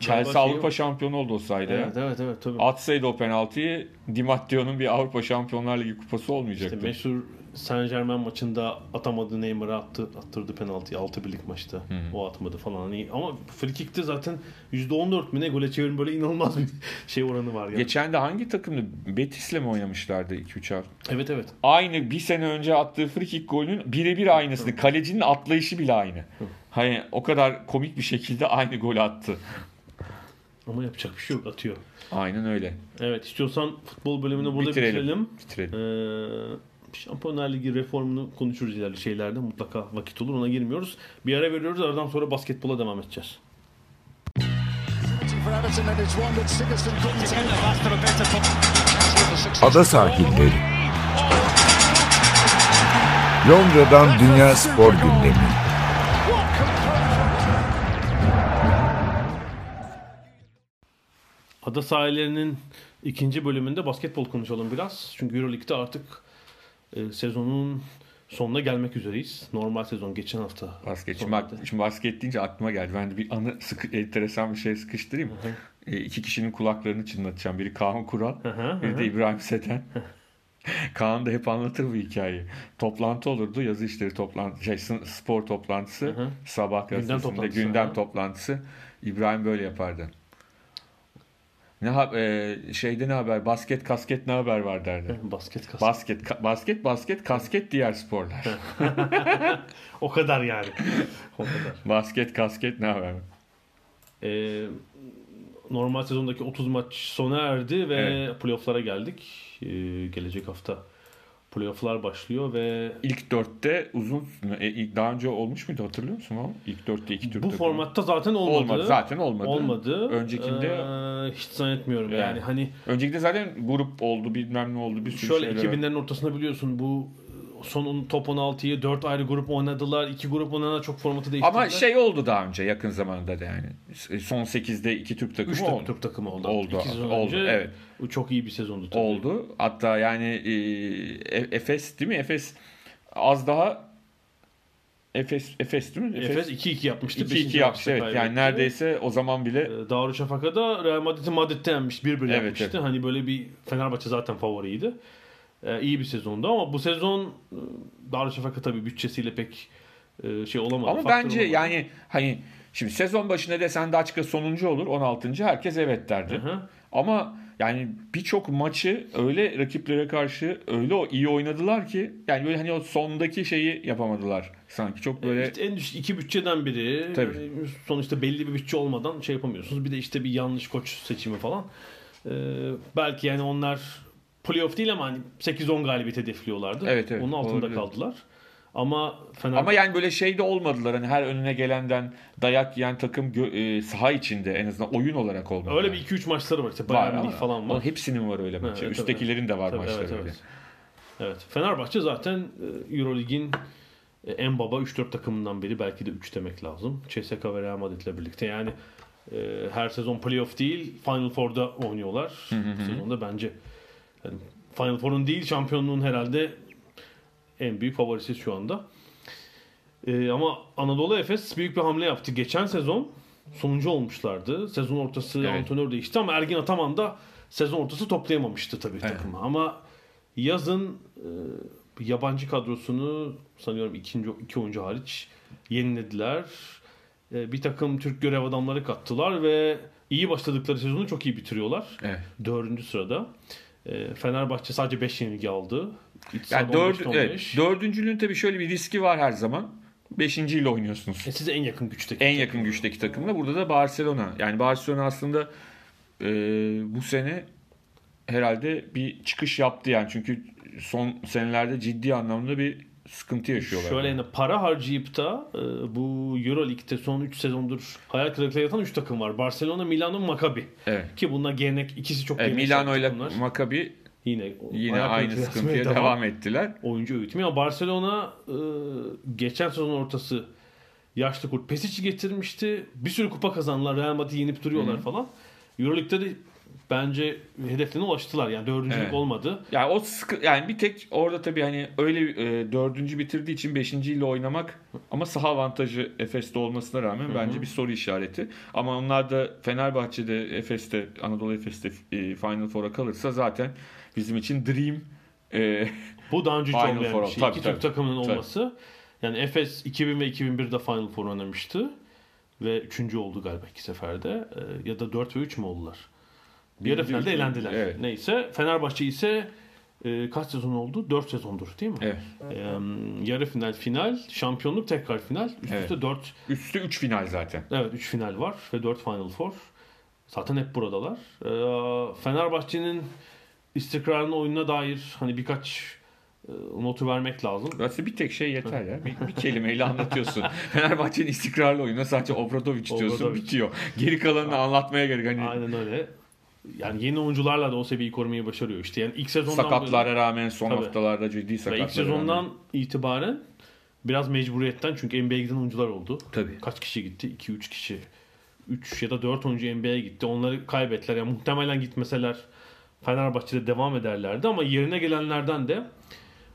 [SPEAKER 2] Chelsea
[SPEAKER 1] şey
[SPEAKER 2] Avrupa
[SPEAKER 1] yok.
[SPEAKER 2] şampiyonu oldu o sayede.
[SPEAKER 1] Evet evet evet tabii.
[SPEAKER 2] Atsaydı o penaltıyı Di Matteo'nun bir Avrupa Şampiyonlar Ligi kupası
[SPEAKER 1] İşte
[SPEAKER 2] olmayacaktı.
[SPEAKER 1] meşhur Saint Germain maçında atamadı Neymar'a attı, attırdı penaltıyı 6 birlik maçta. O atmadı falan. Hani, ama free kick'te zaten %14 mi ne gole çevirin böyle inanılmaz bir [LAUGHS] şey oranı var. Yani.
[SPEAKER 2] Geçen de hangi takımdı? Betis'le mi oynamışlardı 2-3 hafta?
[SPEAKER 1] Evet evet.
[SPEAKER 2] Aynı bir sene önce attığı free kick golünün birebir aynısını. Kalecinin atlayışı bile aynı. Hani o kadar komik bir şekilde aynı gol attı.
[SPEAKER 1] Ama yapacak bir şey yok atıyor.
[SPEAKER 2] Aynen öyle.
[SPEAKER 1] Evet istiyorsan futbol bölümünü burada
[SPEAKER 2] Bitirelim.
[SPEAKER 1] bitirelim.
[SPEAKER 2] Bitirelim.
[SPEAKER 1] Ee, Şampiyonlar Ligi reformunu konuşuruz ileride şeylerde mutlaka vakit olur ona girmiyoruz. Bir ara veriyoruz aradan sonra basketbola devam edeceğiz.
[SPEAKER 3] Ada sahilleri. Londra'dan Dünya Spor Gündemi.
[SPEAKER 1] Ada sahillerinin ikinci bölümünde basketbol konuşalım biraz. Çünkü Euroleague'de artık e, sezonun sonuna gelmek üzereyiz. Normal sezon geçen hafta.
[SPEAKER 2] Basket. Şimdi, şimdi basket deyince aklıma geldi. Ben de bir anı sıkı, enteresan bir şey sıkıştırayım. E, iki kişinin kulaklarını çınlatacağım. Biri Kaan Kural,
[SPEAKER 1] Hı hı,
[SPEAKER 2] biri de. İbrahim Seten. [LAUGHS] Kaan da hep anlatır bu hikayeyi. Toplantı olurdu. Yazı işleri toplantı, şey, spor toplantısı.
[SPEAKER 1] Hı hı.
[SPEAKER 2] Sabah
[SPEAKER 1] Gündem
[SPEAKER 2] gazetesinde
[SPEAKER 1] toplantısı,
[SPEAKER 2] gündem toplantısı. İbrahim böyle yapardı. Ne ha- e, şeyde ne haber? Basket, kasket ne haber var derdi. [LAUGHS]
[SPEAKER 1] Basket kas.
[SPEAKER 2] Basket, ka- basket, basket, kasket diğer sporlar. [LAUGHS]
[SPEAKER 1] o kadar yani. o kadar.
[SPEAKER 2] basket, kasket ne haber?
[SPEAKER 1] Ee, normal sezondaki 30 maç sona erdi ve
[SPEAKER 2] Evet.
[SPEAKER 1] playoff'lara geldik. Ee, gelecek hafta playoff'lar başlıyor ve
[SPEAKER 2] İlk dörtte uzun e, daha önce olmuş muydu hatırlıyor musun o? İlk dörtte iki Türk
[SPEAKER 1] bu formatta zaten olmadı.
[SPEAKER 2] olmadı. Zaten olmadı.
[SPEAKER 1] Olmadı.
[SPEAKER 2] Öncekinde
[SPEAKER 1] Ee, hiç zannetmiyorum yani.
[SPEAKER 2] Yani.
[SPEAKER 1] Hani
[SPEAKER 2] öncekinde zaten grup oldu bilmem ne oldu bir sürü
[SPEAKER 1] şöyle
[SPEAKER 2] şeyler.
[SPEAKER 1] 2000'lerin ortasında biliyorsun bu son top 16'yı 4 ayrı grup oynadılar. 2 grup oynanarak çok formatı değiştirdiler.
[SPEAKER 2] Ama şey oldu daha önce yakın zamanda da yani. Son 8'de iki Türk takımı
[SPEAKER 1] 3
[SPEAKER 2] oldu.
[SPEAKER 1] Türk takımı oldu.
[SPEAKER 2] Oldu,
[SPEAKER 1] İki sezon
[SPEAKER 2] oldu,
[SPEAKER 1] önce
[SPEAKER 2] evet.
[SPEAKER 1] Çok iyi bir sezondu tabii.
[SPEAKER 2] Oldu. Hatta yani e, E- Efes değil mi? Efes az daha Efes Efes değil mi?
[SPEAKER 1] Efes 2-2 yapmıştı.
[SPEAKER 2] 2-2
[SPEAKER 1] Beşinci
[SPEAKER 2] yapmış
[SPEAKER 1] maçta
[SPEAKER 2] evet. Yani
[SPEAKER 1] kaybetti.
[SPEAKER 2] neredeyse o zaman bile
[SPEAKER 1] Ee, Darüşşafaka'da Real Madrid'i Madrid'de yenmiş. 1-1
[SPEAKER 2] Evet,
[SPEAKER 1] yapmıştı.
[SPEAKER 2] evet.
[SPEAKER 1] Hani böyle bir Fenerbahçe zaten favoriydi. Ee, iyi bir sezondu ama bu sezon e, Darüşşafaka tabii bütçesiyle pek e, şey olamadı.
[SPEAKER 2] Ama bence
[SPEAKER 1] olamadı.
[SPEAKER 2] yani hani şimdi sezon başında desen Daçka sonuncu olur 16. herkes evet derdi.
[SPEAKER 1] Hı hı.
[SPEAKER 2] Ama yani birçok maçı öyle rakiplere karşı öyle o iyi oynadılar ki yani böyle hani o sondaki şeyi yapamadılar sanki çok böyle
[SPEAKER 1] İşte en düşük iki bütçeden biri.
[SPEAKER 2] Tabii.
[SPEAKER 1] Sonuçta belli bir bütçe olmadan şey yapamıyorsunuz. Bir de işte bir yanlış koç seçimi falan. Ee, belki yani onlar playoff değil ama hani 8-10 galibiyet hedefliyorlardı.
[SPEAKER 2] Evet, evet,
[SPEAKER 1] Onun altında
[SPEAKER 2] olabilir.
[SPEAKER 1] kaldılar. Ama Fenerbahçe
[SPEAKER 2] Ama yani böyle şey de olmadılar. Hani her önüne gelenden dayak yiyen takım gö- e, saha içinde en azından oyun olarak olmadı.
[SPEAKER 1] öyle bir 2-3 maçları var. İşte
[SPEAKER 2] var
[SPEAKER 1] Bayern Münih falan var.
[SPEAKER 2] hepsinin var öyle maçı.
[SPEAKER 1] Evet,
[SPEAKER 2] Üsttekilerin de var
[SPEAKER 1] Tabii,
[SPEAKER 2] maçları
[SPEAKER 1] evet,
[SPEAKER 2] öyle.
[SPEAKER 1] evet. Evet. Fenerbahçe zaten e, Eurolig'in e, en baba 3-4 takımından biri. Belki de 3 demek lazım. CSKA ve Real Madrid'le birlikte. Yani e, her sezon playoff değil Final Four'da oynuyorlar. Bu sezonda bence yani Final Four'un değil şampiyonluğun herhalde en büyük favorisi şu anda. E, ama Anadolu Efes büyük bir hamle yaptı. Geçen sezon sonuncu olmuşlardı. Sezon ortası
[SPEAKER 2] Evet.
[SPEAKER 1] antrenör değişti ama Ergin Ataman da sezon ortası toplayamamıştı tabii
[SPEAKER 2] Evet.
[SPEAKER 1] takımı. Ama yazın e, yabancı kadrosunu sanıyorum ikinci iki oyuncu hariç yenilediler. E, bir takım Türk görev adamları kattılar ve iyi başladıkları sezonu çok iyi bitiriyorlar.
[SPEAKER 2] Evet.
[SPEAKER 1] Dördüncü sırada. E, Fenerbahçe sadece 5 yenilgi aldı. İç
[SPEAKER 2] Yani
[SPEAKER 1] sahada
[SPEAKER 2] dört,
[SPEAKER 1] 15'te
[SPEAKER 2] evet,
[SPEAKER 1] 15.
[SPEAKER 2] dördüncülüğün tabii şöyle bir riski var her zaman. Beşinciyle oynuyorsunuz.
[SPEAKER 1] E, size en yakın güçteki.
[SPEAKER 2] En yakın güçteki takımla. Burada da Barcelona. Yani Barcelona aslında e, bu sene herhalde bir çıkış yaptı yani. Çünkü son senelerde ciddi anlamda bir sıkıntı yaşıyorlar.
[SPEAKER 1] Şöyle yani para harcayıp da e, bu Euroleague'de son 3 sezondur hayal kırıklığı yaratan 3 takım var. Barcelona, Milano, Maccabi.
[SPEAKER 2] Evet.
[SPEAKER 1] Ki bunlar gelenek ikisi çok
[SPEAKER 2] E, Milano ile. Maccabi
[SPEAKER 1] yine
[SPEAKER 2] yine aynı sıkıntıya
[SPEAKER 1] yaratmaya
[SPEAKER 2] devam ettiler.
[SPEAKER 1] Oyuncu öğütümü ama Barcelona e, geçen sezon ortası yaşlı kurt Pesic'i getirmişti. Bir sürü kupa kazandılar. Real Madrid'i yenip duruyorlar falan. Euroleague'de de bence hedeflerine ulaştılar. Yani dördüncülük
[SPEAKER 2] Evet.
[SPEAKER 1] olmadı.
[SPEAKER 2] Yani o sıkı, yani bir tek orada tabii hani öyle e, dördüncü bitirdiği için beşinciyle oynamak ama saha avantajı Efes'te olmasına rağmen bence bir soru işareti. Ama onlar da Fenerbahçe'de, Efes'te, Anadolu Efes'te e, Final Four'a kalırsa zaten bizim için dream e,
[SPEAKER 1] Bu daha önce hiç olmayan bir şey.
[SPEAKER 2] Tabii,
[SPEAKER 1] İki
[SPEAKER 2] tabii.
[SPEAKER 1] Türk takımının
[SPEAKER 2] Tabii.
[SPEAKER 1] olması. Yani Efes 2000 ve 2001'de Final Four oynamıştı. Ve üçüncü oldu galiba iki seferde. Ee, ya da 4 ve 3 mü oldular? Bir yarı finalde elendiler.
[SPEAKER 2] evet.
[SPEAKER 1] Neyse. Fenerbahçe ise e, kaç sezon oldu? 4 sezondur değil mi?
[SPEAKER 2] evet,
[SPEAKER 1] Ee, yarı final, final, şampiyonluk tekrar final. Üst
[SPEAKER 2] Evet.
[SPEAKER 1] üste 4
[SPEAKER 2] üstü 3 final zaten.
[SPEAKER 1] Evet 3 final var ve 4 Final Four. Zaten hep buradalar. Ee, Fenerbahçe'nin istikrarının oyununa dair hani birkaç e, notu vermek lazım.
[SPEAKER 2] Aslında bir tek şey yeter ya. Bir, bir [LAUGHS] kelimeyle anlatıyorsun. Fenerbahçe'nin istikrarlı oyunu sadece Obradovic diyorsun
[SPEAKER 1] Obradovic.
[SPEAKER 2] bitiyor. Geri kalanını anlatmaya gerek hani
[SPEAKER 1] Aynen öyle. Yani yeni oyuncularla da o seviyeyi korumayı başarıyor işte. Yani ilk sezondan
[SPEAKER 2] sakatlara rağmen son
[SPEAKER 1] Tabii.
[SPEAKER 2] haftalarda ciddi sakatlara
[SPEAKER 1] ilk sezondan
[SPEAKER 2] rağmen.
[SPEAKER 1] itibaren biraz mecburiyetten çünkü NBA'ye giden oyuncular oldu.
[SPEAKER 2] Tabii.
[SPEAKER 1] Kaç kişi gitti? 2-3 kişi. 3 ya da 4 oyuncu NBA'ye gitti. Onları kaybettiler. Yani muhtemelen gitmeseler Fenerbahçe'de devam ederlerdi ama yerine gelenlerden de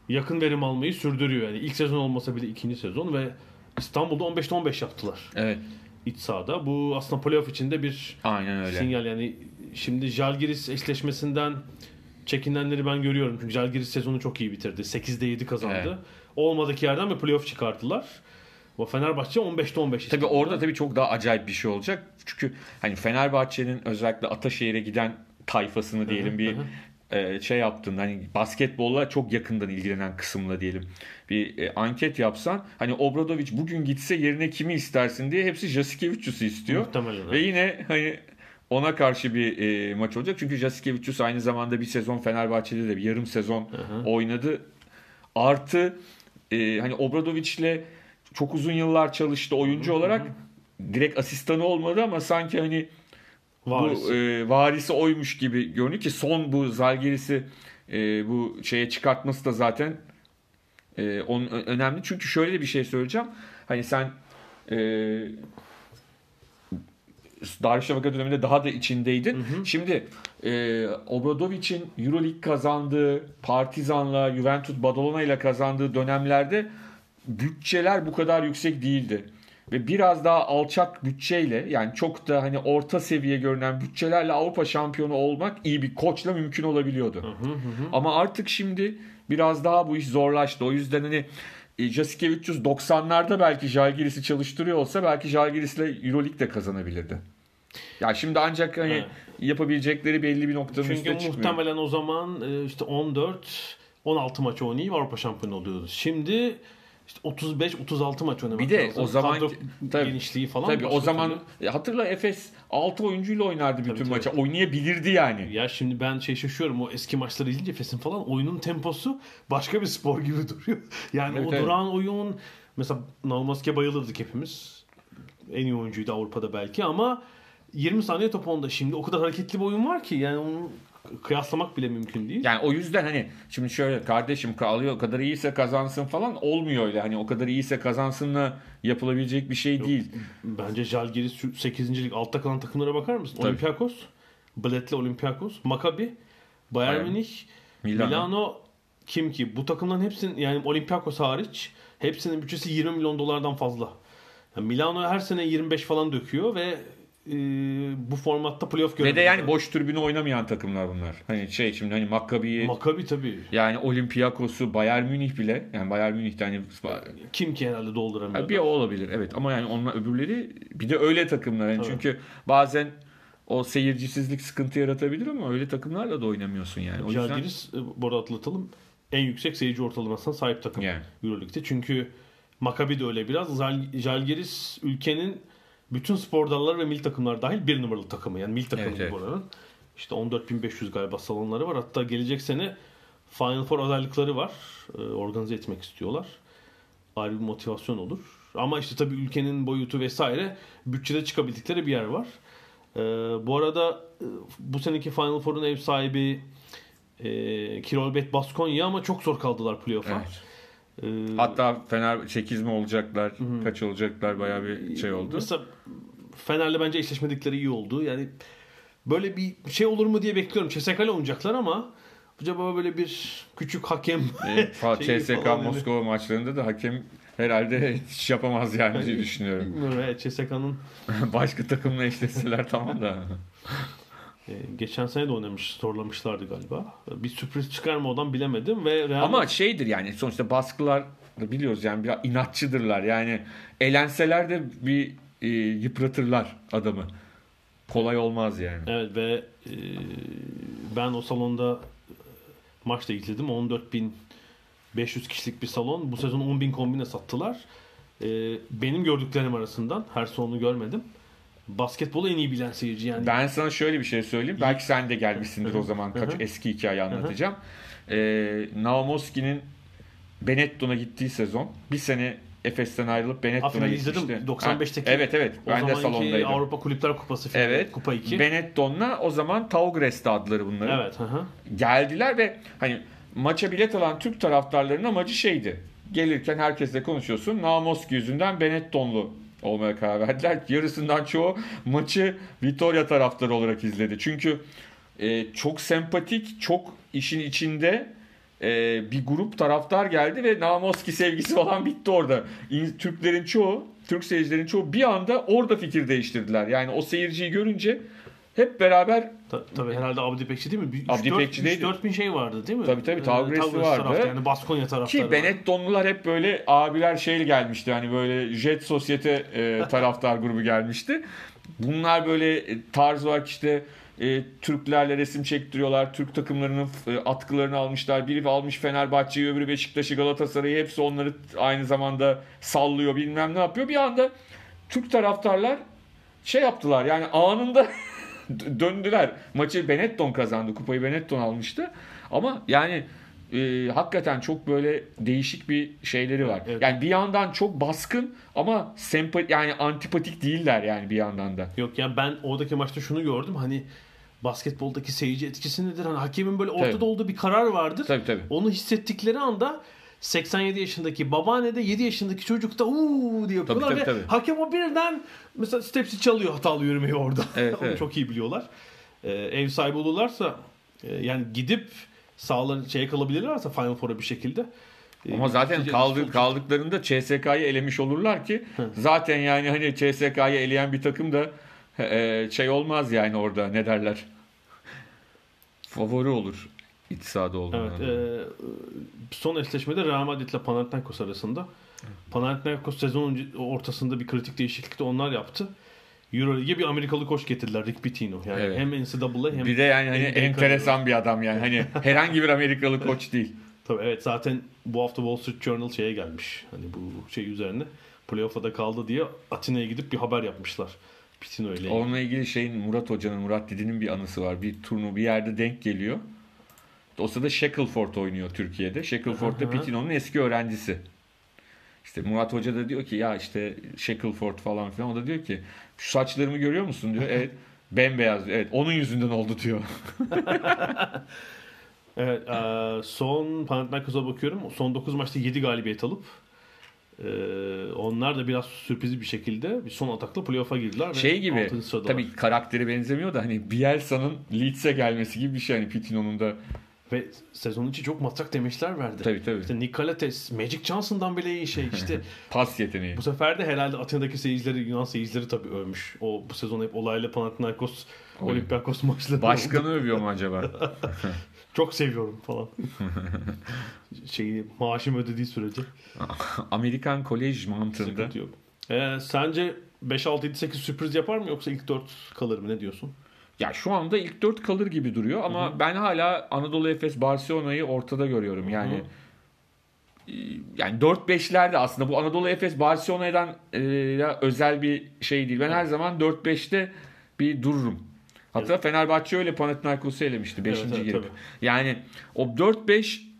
[SPEAKER 1] yakın verim almayı sürdürüyor. Yani ilk sezon olmasa bile ikinci sezon ve İstanbul'da 15'te 15 yaptılar
[SPEAKER 2] Evet.
[SPEAKER 1] iç sahada. Bu aslında playoff içinde bir
[SPEAKER 2] Aynen öyle.
[SPEAKER 1] sinyal yani şimdi Jalgiris eşleşmesinden çekinenleri ben görüyorum. Çünkü Jalgiris sezonu çok iyi bitirdi. 8'de 7 kazandı.
[SPEAKER 2] Evet.
[SPEAKER 1] Olmadık yerden bir playoff çıkarttılar. Ama Fenerbahçe 15'te 15
[SPEAKER 2] Tabii
[SPEAKER 1] İstanbul'da.
[SPEAKER 2] orada tabii çok daha acayip bir şey olacak. Çünkü hani Fenerbahçe'nin özellikle Ataşehir'e giden tayfasını diyelim bir e, şey yaptın. Hani basketbolla çok yakından ilgilenen kısımla diyelim. Bir e, anket yapsan hani Obradovic bugün gitse yerine kimi istersin diye hepsi Jasikevicius'u istiyor.
[SPEAKER 1] Muhtemelen.
[SPEAKER 2] Ve yine hani ona karşı bir e, maç olacak. Çünkü Jasikevicius aynı zamanda bir sezon Fenerbahçe'de de bir yarım sezon oynadı. Artı e, hani Obradovic'le çok uzun yıllar çalıştı oyuncu olarak. Direkt asistanı olmadı ama sanki hani
[SPEAKER 1] Varisi.
[SPEAKER 2] bu e, varisi oymuş gibi görünüyor ki son bu Zalgiris'i e, bu şeye çıkartması da zaten e, onun önemli. Çünkü şöyle bir şey söyleyeceğim. Hani sen e, Darüşşafaka döneminde daha da içindeydin. Şimdi e, Obradovic'in Euroleague kazandığı, Partizan'la, Juventus Badalona ile kazandığı dönemlerde bütçeler bu kadar yüksek değildi. Ve biraz daha alçak bütçeyle yani çok da hani orta seviye görünen bütçelerle Avrupa şampiyonu olmak iyi bir koçla mümkün olabiliyordu. Ama artık şimdi biraz daha bu iş zorlaştı. O yüzden hani e, Jasikevicius 90'larda belki Jalgiris'i çalıştırıyor olsa belki Jalgiris'le Euroleague de kazanabilirdi. Ya şimdi ancak hani
[SPEAKER 1] Evet.
[SPEAKER 2] yapabilecekleri belli bir noktanın
[SPEAKER 1] Çünkü
[SPEAKER 2] üstüne çıkmıyor.
[SPEAKER 1] muhtemelen o zaman e, işte 14 16 maç oynayıp Avrupa şampiyonu oluyordu. Şimdi işte 35-36 maç oynamak
[SPEAKER 2] Bir de
[SPEAKER 1] lazım.
[SPEAKER 2] o zaman
[SPEAKER 1] Kadro
[SPEAKER 2] tabii,
[SPEAKER 1] genişliği falan.
[SPEAKER 2] Tabii o zaman e, hatırla Efes 6 oyuncuyla oynardı bütün
[SPEAKER 1] tabii.
[SPEAKER 2] maça. Oynayabilirdi yani.
[SPEAKER 1] Ya şimdi ben şey şaşıyorum o eski maçları izleyince Efes'in falan oyunun temposu başka bir spor gibi [LAUGHS] duruyor. Yani
[SPEAKER 2] Evet,
[SPEAKER 1] o
[SPEAKER 2] evet.
[SPEAKER 1] duran oyun mesela Naumaski'ye bayılırdık hepimiz. En iyi oyuncuydu Avrupa'da belki ama 20 saniye top onda. Şimdi o kadar hareketli bir oyun var ki yani onu kıyaslamak bile mümkün değil.
[SPEAKER 2] Yani o yüzden hani şimdi şöyle kardeşim kalıyor o kadar iyiyse kazansın falan olmuyor öyle. Hani o kadar iyiyse kazansınla yapılabilecek bir şey değil.
[SPEAKER 1] Bence Jalgiris şu 8. lig altta kalan takımlara bakar mısın?
[SPEAKER 2] Tabii.
[SPEAKER 1] Olympiakos, Bled'le Olympiakos, Maccabi, Bayern
[SPEAKER 2] Bayern,
[SPEAKER 1] Münih,
[SPEAKER 2] Milano.
[SPEAKER 1] Milano. kim ki? Bu takımların hepsinin yani Olympiakos hariç hepsinin bütçesi 20 milyon dolardan fazla. Yani Milano her sene 25 falan döküyor ve e, bu formatta playoff
[SPEAKER 2] Ve
[SPEAKER 1] göremiyor.
[SPEAKER 2] de yani boş tribüne oynamayan takımlar bunlar. Hani şey şimdi hani Maccabi'yi
[SPEAKER 1] Maccabi tabii.
[SPEAKER 2] yani Olympiakos'u Bayern Münih bile yani Bayern Münih'te hani
[SPEAKER 1] Kim ki herhalde dolduramıyor.
[SPEAKER 2] Ha, bir o olabilir evet ama yani onlar öbürleri bir de öyle takımlar yani
[SPEAKER 1] Evet.
[SPEAKER 2] çünkü bazen o seyircisizlik sıkıntı yaratabilir ama öyle takımlarla da oynamıyorsun yani. O yüzden
[SPEAKER 1] Jalgiris e, bu arada atlatalım. En yüksek seyirci ortalamasına sahip takım
[SPEAKER 2] Yani.
[SPEAKER 1] Euroleague'de. Çünkü Maccabi de öyle biraz. Jalgiris ülkenin bütün spor dalları ve milli takımlar dahil bir numaralı takımı. Yani milli takımı
[SPEAKER 2] Evet, evet.
[SPEAKER 1] buranın. İşte 14.500 galiba salonları var. Hatta gelecek sene Final Four adaylıkları var. Ee, organize etmek istiyorlar. Ayrı bir motivasyon olur. Ama işte tabii ülkenin boyutu vesaire bütçede çıkabildikleri bir yer var. Ee, bu arada e, bu seneki Final Four'un ev sahibi e, Kirolbet Baskonya ama çok zor kaldılar playoff'a.
[SPEAKER 2] Evet.
[SPEAKER 1] Ee,
[SPEAKER 2] hatta Fener 8 mi olacaklar, kaç olacaklar bayağı bir şey oldu.
[SPEAKER 1] Mesela Fener'le bence eşleşmedikleri iyi oldu. Yani böyle bir şey olur mu diye bekliyorum. CSK'le oynayacaklar ama acaba böyle bir küçük hakem
[SPEAKER 2] E, [LAUGHS]
[SPEAKER 1] şeyi
[SPEAKER 2] CSK
[SPEAKER 1] falan yani.
[SPEAKER 2] Moskova maçlarında da hakem herhalde [LAUGHS] hiç yapamaz yani diye düşünüyorum.
[SPEAKER 1] Evet, CSK'nın [LAUGHS]
[SPEAKER 2] Başka takımla eşleşseler tamam da.
[SPEAKER 1] E, geçen sene de oynamış, zorlamışlardı galiba. Bir sürpriz çıkar mı odan bilemedim ve Real
[SPEAKER 2] Ama şeydir yani sonuçta baskılar da biliyoruz yani biraz inatçıdırlar. Yani elenseler de bir e, yıpratırlar adamı. Kolay olmaz yani.
[SPEAKER 1] Evet ve e, ben o salonda maçta izledim. 14.500 kişilik bir salon. Bu sezon 10.000 kombine sattılar. E, benim gördüklerim arasından her sonunu görmedim. Basketbolu en iyi bilen seyirci yani.
[SPEAKER 2] Ben sana şöyle bir şey söyleyeyim. Belki sen de gelmişsindir o zaman. Kaç eski hikaye anlatacağım. Ee, Naumoski'nin Benetton'a gittiği sezon bir sene Efes'ten ayrılıp Benetton'a gitmişti.
[SPEAKER 1] izledim. 95'teki.
[SPEAKER 2] Ha, evet evet.
[SPEAKER 1] o
[SPEAKER 2] Ben de salondaydım.
[SPEAKER 1] Avrupa Kulüpler Kupası finali.
[SPEAKER 2] Evet.
[SPEAKER 1] Kupa 2.
[SPEAKER 2] Benetton'la o zaman Taugres'ti adları bunların.
[SPEAKER 1] Evet. Hı hı.
[SPEAKER 2] geldiler ve hani maça bilet alan Türk taraftarlarının amacı şeydi. Gelirken herkesle konuşuyorsun. Namoski yüzünden Benettonlu olmaya karar verdiler. Yarısından çoğu maçı Vitoria taraftarı olarak izledi. Çünkü e, çok sempatik, çok işin içinde e, bir grup taraftar geldi ve Namoski sevgisi falan bitti orada. İn- Türklerin çoğu, Türk seyircilerin çoğu bir anda orada fikir değiştirdiler. Yani o seyirciyi görünce hep beraber
[SPEAKER 1] Ta- tabii herhalde Abdi Pekçi değil mi? Bir
[SPEAKER 2] Abdi
[SPEAKER 1] 3-4
[SPEAKER 2] Pekçi'deydi.
[SPEAKER 1] 3-4 bin şey vardı değil mi?
[SPEAKER 2] Tabii, tabii,
[SPEAKER 1] Ee,
[SPEAKER 2] Tavgresi
[SPEAKER 1] Tavgresi
[SPEAKER 2] vardı.
[SPEAKER 1] taraftarı, yani Baskonya taraftarı.
[SPEAKER 2] Ki Benettonlular hep böyle abiler şeyle gelmişti. Hani böyle Jet Sosyete e, [LAUGHS] taraftar grubu gelmişti. Bunlar böyle e, tarz olarak işte e, Türklerle resim çektiriyorlar. Türk takımlarının e, atkılarını almışlar. Biri almış Fenerbahçe'yi, öbürü Beşiktaş'ı, Galatasaray'ı. Hepsi onları aynı zamanda sallıyor bilmem ne yapıyor. Bir anda Türk taraftarlar şey yaptılar yani anında [LAUGHS] [LAUGHS] döndüler. Maçı Benetton kazandı. Kupayı Benetton almıştı. Ama yani e, hakikaten çok böyle değişik bir şeyleri var.
[SPEAKER 1] Evet.
[SPEAKER 2] Yani bir yandan çok baskın ama sempati yani antipatik değiller yani bir yandan da.
[SPEAKER 1] Yok yani ben oradaki maçta şunu gördüm hani basketboldaki seyirci etkisi nedir? Hani hakemin böyle ortada
[SPEAKER 2] Tabii.
[SPEAKER 1] olduğu bir karar vardır.
[SPEAKER 2] Tabii tabii.
[SPEAKER 1] Onu hissettikleri anda 87 yaşındaki babaanne de 7 yaşındaki çocuk da uuu diye yapıyorlar
[SPEAKER 2] tabii,
[SPEAKER 1] ve
[SPEAKER 2] tabii.
[SPEAKER 1] hakem o birden mesela stepsi çalıyor hatalı yürümeyi orada.
[SPEAKER 2] Evet, [LAUGHS]
[SPEAKER 1] Onu
[SPEAKER 2] evet.
[SPEAKER 1] çok iyi biliyorlar. Ee, ev sahibi olurlarsa e, yani gidip sahaların şeye kalabilirlerse Final Four'a bir şekilde. e,
[SPEAKER 2] Ama zaten kaldı, kaldıklarında CSK'yı elemiş olurlar ki zaten yani hani CSK'yı eleyen bir takım da e, şey olmaz yani orada ne derler. Favori olur iç sahada olduğundan.
[SPEAKER 1] Evet. e, son eşleşmede Real Madrid ile Panathinaikos arasında. Panathinaikos sezon ortasında bir kritik değişiklikte onlar yaptı. Euroleague'e bir Amerikalı koç getirdiler Rick Pitino. Yani
[SPEAKER 2] Evet.
[SPEAKER 1] hem NCAA hem
[SPEAKER 2] Bir de yani hani
[SPEAKER 1] NBA
[SPEAKER 2] enteresan bir adam yani. Hani herhangi bir Amerikalı koç değil.
[SPEAKER 1] Tabii evet zaten bu hafta Wall Street Journal şeye gelmiş. Hani bu şey üzerine playoff'a da kaldı diye Atina'ya gidip bir haber yapmışlar. Pitino ile.
[SPEAKER 2] Onunla ilgili şeyin Murat Hoca'nın, Murat Didi'nin bir anısı var. Bir turnu bir yerde denk geliyor. O sırada Shackleford oynuyor Türkiye'de. Shackleford da. Pitino'nun eski öğrencisi. İşte Murat Hoca da diyor ki ya işte Shackleford falan filan. O da diyor ki şu saçlarımı görüyor musun diyor. Evet. [LAUGHS] Bembeyaz. Evet. Onun yüzünden oldu diyor. [LAUGHS]
[SPEAKER 1] Evet, e, son Panathinaikos'a bakıyorum. Son 9 maçta 7 galibiyet alıp e, onlar da biraz sürpriz bir şekilde bir son atakla playoff'a girdiler.
[SPEAKER 2] Şey gibi tabii karakteri benzemiyor da hani Bielsa'nın Leeds'e gelmesi gibi bir şey. Hani Pitino'nun da
[SPEAKER 1] Ve sezon içi çok matrak demeçler verdi.
[SPEAKER 2] tabii tabii
[SPEAKER 1] İşte Nikolates, Magic Johnson'dan bile iyi şey. İşte [LAUGHS]
[SPEAKER 2] pas yeteneği.
[SPEAKER 1] bu sefer de herhalde Atina'daki seyircileri, Yunan seyircileri tabii övmüş. O bu sezon hep olaylı Panathinaikos,
[SPEAKER 2] Oy.
[SPEAKER 1] Olympiakos maçları. oldu.
[SPEAKER 2] Başkanı övüyor mu acaba? [LAUGHS]
[SPEAKER 1] Çok seviyorum falan. [LAUGHS] Şeyi maaşım ödediği sürece
[SPEAKER 2] Amerikan kolej mantığında.
[SPEAKER 1] Ee, sence 5 6 7 8 sürpriz yapar mı yoksa ilk 4 kalır mı ne diyorsun?
[SPEAKER 2] Ya şu anda ilk 4 kalır gibi duruyor ama ben hala Anadolu Efes Barcelona'yı ortada görüyorum. Yani e, yani 4-5'lerde aslında bu Anadolu Efes Barcelona'dan e, özel bir şey değil. Ben her zaman 4-5'te bir dururum. Hatta Fenerbahçe öyle Panathinaikos'u elemişti 5.
[SPEAKER 1] Evet, evet,
[SPEAKER 2] girip.
[SPEAKER 1] tabii.
[SPEAKER 2] Yani o 4-5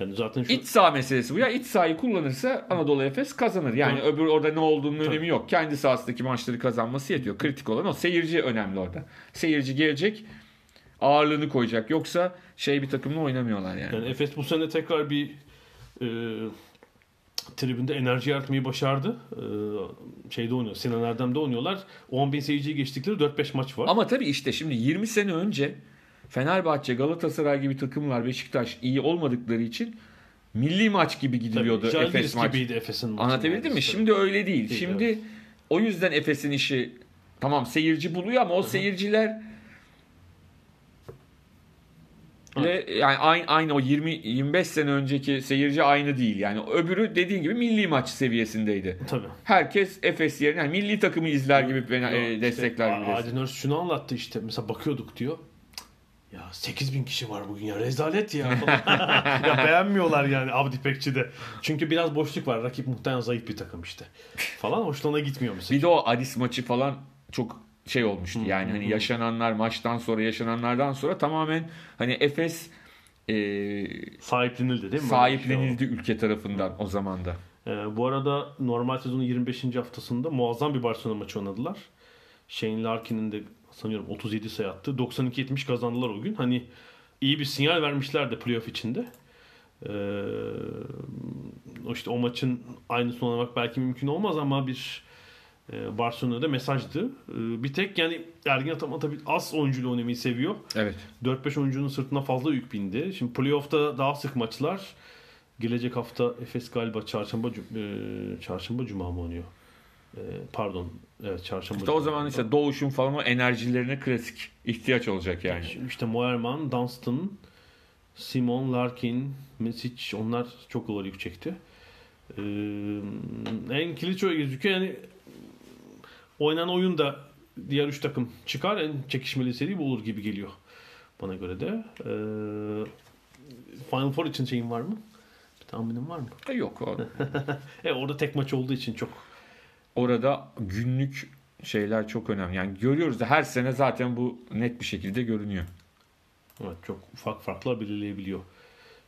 [SPEAKER 1] Yani zaten şu
[SPEAKER 2] iç saha meselesi bu. Ya iç sahayı kullanırsa Anadolu Efes kazanır. Yani
[SPEAKER 1] Hı.
[SPEAKER 2] öbür orada ne olduğunun
[SPEAKER 1] Tabii.
[SPEAKER 2] önemi yok. Kendi sahasındaki maçları kazanması yetiyor. Kritik olan o. Seyirci önemli orada. Seyirci gelecek ağırlığını koyacak. Yoksa şey bir takımla oynamıyorlar yani.
[SPEAKER 1] yani Efes bu sene tekrar bir e, tribünde enerji yaratmayı başardı. E, şeyde oynuyor. Sinan Erdem'de oynuyorlar. 10 bin seyirciyi geçtikleri 4-5 maç var.
[SPEAKER 2] Ama tabii işte şimdi 20 sene önce Fenerbahçe, Galatasaray gibi takımlar Beşiktaş iyi olmadıkları için milli maç gibi gidiliyordu
[SPEAKER 1] Tabii,
[SPEAKER 2] Efes maç.
[SPEAKER 1] gibiydi Efes'in maçı.
[SPEAKER 2] Anlatabildim mi?
[SPEAKER 1] Tabii.
[SPEAKER 2] Şimdi öyle değil.
[SPEAKER 1] Değil,
[SPEAKER 2] Şimdi
[SPEAKER 1] evet.
[SPEAKER 2] o yüzden Efes'in işi tamam seyirci buluyor ama o seyirciler Le, yani aynı, aynı o 20 25 sene önceki seyirci aynı değil. Yani öbürü dediğin gibi milli maç seviyesindeydi.
[SPEAKER 1] Tabii.
[SPEAKER 2] Herkes Efes yerine yani milli takımı izler gibi
[SPEAKER 1] Yok,
[SPEAKER 2] e,
[SPEAKER 1] işte
[SPEAKER 2] destekler gibi.
[SPEAKER 1] Adil Örs şunu anlattı işte. Mesela bakıyorduk diyor. Ya 8 bin kişi var bugün ya rezalet ya. [LAUGHS] ya beğenmiyorlar yani Abdi Pekçi'de. Çünkü biraz boşluk var. Rakip muhtemelen zayıf bir takım işte. Falan hoşlarına gitmiyor mesela.
[SPEAKER 2] Bir de o Aris maçı falan çok şey olmuştu. Yani hani yaşananlar maçtan sonra yaşananlardan sonra tamamen hani Efes e,
[SPEAKER 1] Sahiplenildi değil mi?
[SPEAKER 2] sahiplenildi ülke tarafından o zaman da.
[SPEAKER 1] Ee, bu arada normal sezonun 25. haftasında muazzam bir Barcelona maçı oynadılar. Shane Larkin'in de sanıyorum 37 sayı attı. 92-70 kazandılar o gün. Hani iyi bir sinyal vermişlerdi playoff içinde. Ee, işte o maçın aynısını oynamak belki mümkün olmaz ama bir e, Barcelona'da mesajdı. Ee, bir tek yani Ergin Ataman tabii az oyuncuyla oynamayı seviyor.
[SPEAKER 2] Evet.
[SPEAKER 1] 4-5 oyuncunun sırtına fazla yük bindi. Şimdi playoff'ta daha sık maçlar. Gelecek hafta Efes galiba çarşamba e, çarşamba cuma mı oynuyor? E, pardon. Evet çarşamba.
[SPEAKER 2] İşte o zaman işte Doğuş'un falan o enerjilerine klasik ihtiyaç olacak yani.
[SPEAKER 1] işte Moerman, Dunstan, Simon, Larkin, Mesic onlar çok gol yüksekti. Ee, en kilit öyle gözüküyor. Yani oynanan oyun da diğer üç takım çıkar. En çekişmeli seri bu olur gibi geliyor. Bana göre de. Ee, Final Four için şeyin var mı? Bir tahminin var mı?
[SPEAKER 2] E, Yok. [LAUGHS]
[SPEAKER 1] E orada tek maç olduğu için çok
[SPEAKER 2] Orada günlük şeyler çok önemli. Yani görüyoruz da her sene zaten bu net bir şekilde görünüyor.
[SPEAKER 1] evet, çok ufak farklar belirleyebiliyor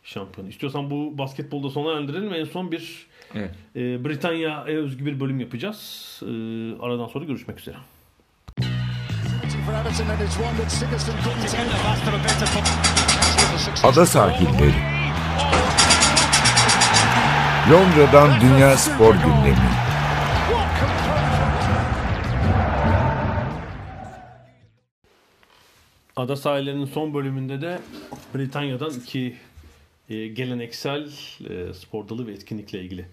[SPEAKER 1] şampiyon. İstiyorsan bu basketbolda sona erdirelim. En son bir
[SPEAKER 2] Evet.
[SPEAKER 1] e, Britanya'ya özgü bir bölüm yapacağız. E, aradan sonra görüşmek üzere.
[SPEAKER 3] Ada sahilleri. Londra'dan Dünya Spor Gündemi.
[SPEAKER 1] Ada sahillerinin son bölümünde de Britanya'dan iki e, geleneksel e, spor dalı ve etkinlikle ilgili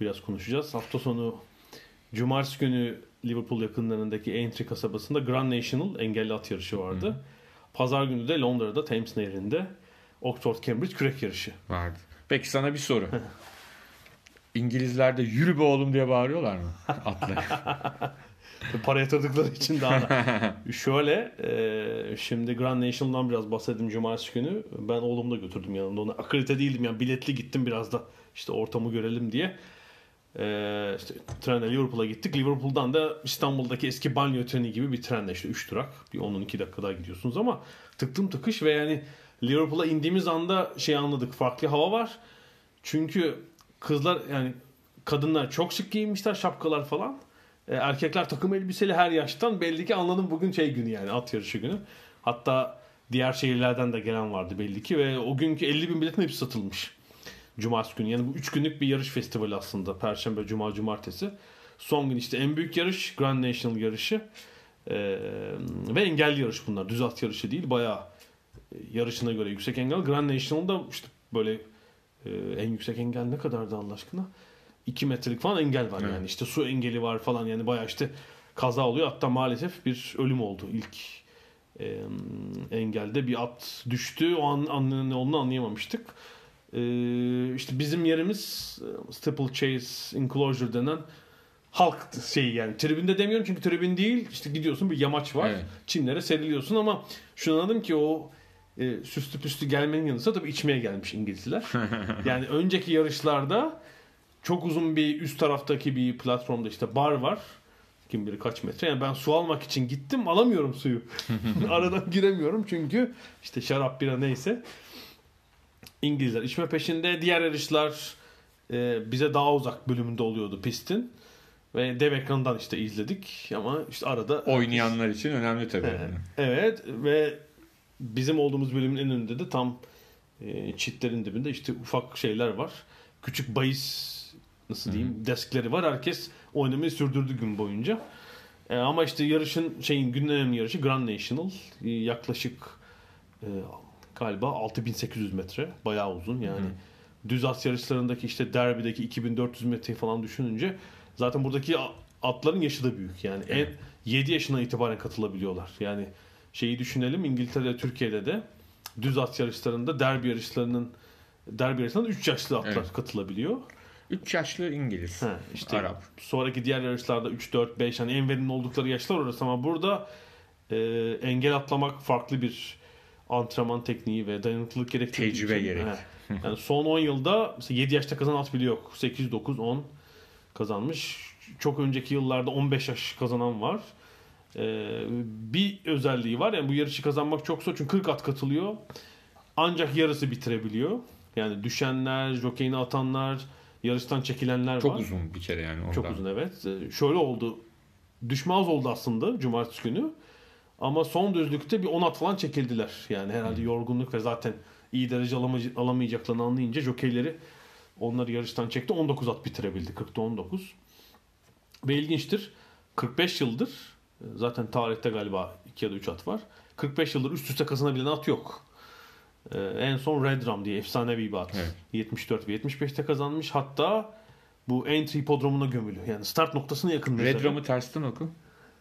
[SPEAKER 1] biraz konuşacağız. Hafta sonu Cumartesi günü Liverpool yakınlarındaki Aintree kasabasında Grand National engelli at yarışı vardı. Pazar günü de Londra'da Thames Nehri'nde Oxford Cambridge kürek yarışı.
[SPEAKER 2] Vardı. Peki sana bir soru. [LAUGHS] İngilizler de yürü be oğlum diye bağırıyorlar mı? Atlar. [LAUGHS]
[SPEAKER 1] Para yatırdıkları için daha da. [LAUGHS] Şöyle e, şimdi Grand National'dan biraz bahsedeyim cumartesi günü. Ben oğlumu da götürdüm yanımda. Ona akredite değildim yani biletli gittim biraz da işte ortamı görelim diye. E, işte trenle Liverpool'a gittik. Liverpool'dan da İstanbul'daki eski banyo treni gibi bir trenle işte 3 durak. Bir 10-12 dakika daha gidiyorsunuz ama tıktım tıkış ve yani Liverpool'a indiğimiz anda şey anladık. Farklı hava var. Çünkü kızlar yani kadınlar çok şık giyinmişler şapkalar falan. E, erkekler takım elbiseli her yaştan belli ki anladım bugün şey günü yani at yarışı günü. Hatta diğer şehirlerden de gelen vardı belli ki ve o günkü 50 bin biletin hepsi satılmış. Cumartesi günü yani bu 3 günlük bir yarış festivali aslında. Perşembe, Cuma, Cumartesi. Son gün işte en büyük yarış Grand National yarışı. E, ve engelli yarış bunlar. Düz at yarışı değil bayağı yarışına göre yüksek engel. Grand National'da işte böyle e, en yüksek engel ne kadardı Allah aşkına? 2 metrelik falan engel var yani. işte su engeli var falan yani bayağı işte kaza oluyor. Hatta maalesef bir ölüm oldu ilk e, engelde bir at düştü. O an, an ne olduğunu anlayamamıştık. E, işte bizim yerimiz e, Steeplechase Enclosure denen halk şeyi yani tribünde demiyorum çünkü tribün değil işte gidiyorsun bir yamaç var
[SPEAKER 2] Evet.
[SPEAKER 1] çimlere seriliyorsun ama şunu anladım ki o e, süslü püslü gelmenin yanı sıra tabii içmeye gelmiş İngilizler. [LAUGHS] yani önceki yarışlarda çok uzun bir üst taraftaki bir platformda işte bar var. Kim bilir kaç metre. Yani ben su almak için gittim alamıyorum suyu. [LAUGHS] Aradan giremiyorum çünkü işte şarap bira neyse. İngilizler içme peşinde. Diğer yarışlar e, bize daha uzak bölümünde oluyordu pistin. Ve dev ekrandan işte izledik ama işte arada
[SPEAKER 2] Oynayanlar için önemli tabii.
[SPEAKER 1] Evet. Evet ve bizim olduğumuz bölümün en önünde de tam e, çitlerin dibinde işte ufak şeyler var. Küçük bahis nasıl diyeyim deskleri var. Herkes oynamayı sürdürdü gün boyunca. E, ama işte yarışın şeyin günün önemli yarışı Grand National. E, yaklaşık e, galiba 6800 metre. Bayağı uzun yani. Düz at yarışlarındaki işte derbideki 2400 metreyi falan düşününce zaten buradaki atların yaşı da büyük. Yani en 7 yaşına itibaren katılabiliyorlar. Yani şeyi düşünelim İngiltere'de Türkiye'de de düz at yarışlarında derbi yarışlarının derbi yarışlarında 3 yaşlı atlar
[SPEAKER 2] Evet.
[SPEAKER 1] katılabiliyor.
[SPEAKER 2] 3 yaşlı İngiliz.
[SPEAKER 1] Ha, işte
[SPEAKER 2] Arap.
[SPEAKER 1] sonraki diğer yarışlarda 3 4 5 hani en verimli oldukları yaşlar orası ama burada e, engel atlamak farklı bir antrenman tekniği ve dayanıklılık gerektirdiği
[SPEAKER 2] Tecrübe
[SPEAKER 1] için-
[SPEAKER 2] gerek.
[SPEAKER 1] Ha. [LAUGHS] Yani son 10 yılda mesela 7 yaşta kazanan at bile yok. 8 9 10 kazanmış. Çok önceki yıllarda 15 yaş kazanan var. Ee, bir özelliği var. Yani bu yarışı kazanmak çok zor çünkü 40 at katılıyor. Ancak yarısı bitirebiliyor. Yani düşenler, jokeyini atanlar, yarıştan çekilenler
[SPEAKER 2] Çok
[SPEAKER 1] var.
[SPEAKER 2] uzun bir kere yani ondan.
[SPEAKER 1] Çok uzun evet. Ee, Şöyle oldu. Düşme az oldu aslında cumartesi günü. Ama son düzlükte bir 10 at falan çekildiler. Yani herhalde yorgunluk ve zaten iyi derece alamay- alamayacaklarını anlayınca jokeyleri onları yarıştan çekti. 19 at bitirebildi. 40'ta 19. Ve ilginçtir. 45 yıldır zaten tarihte galiba 2 ya da 3 at var. 45 yıldır üst üste kazanabilen at yok. Ee, en son Red Rum diye efsanevi bir at.
[SPEAKER 2] Evet.
[SPEAKER 1] 74 ve 75'te kazanmış. Hatta bu entry hipodromuna gömülü. Yani start noktasına yakın.
[SPEAKER 2] Red
[SPEAKER 1] mesela.
[SPEAKER 2] Rum'ı tersten oku.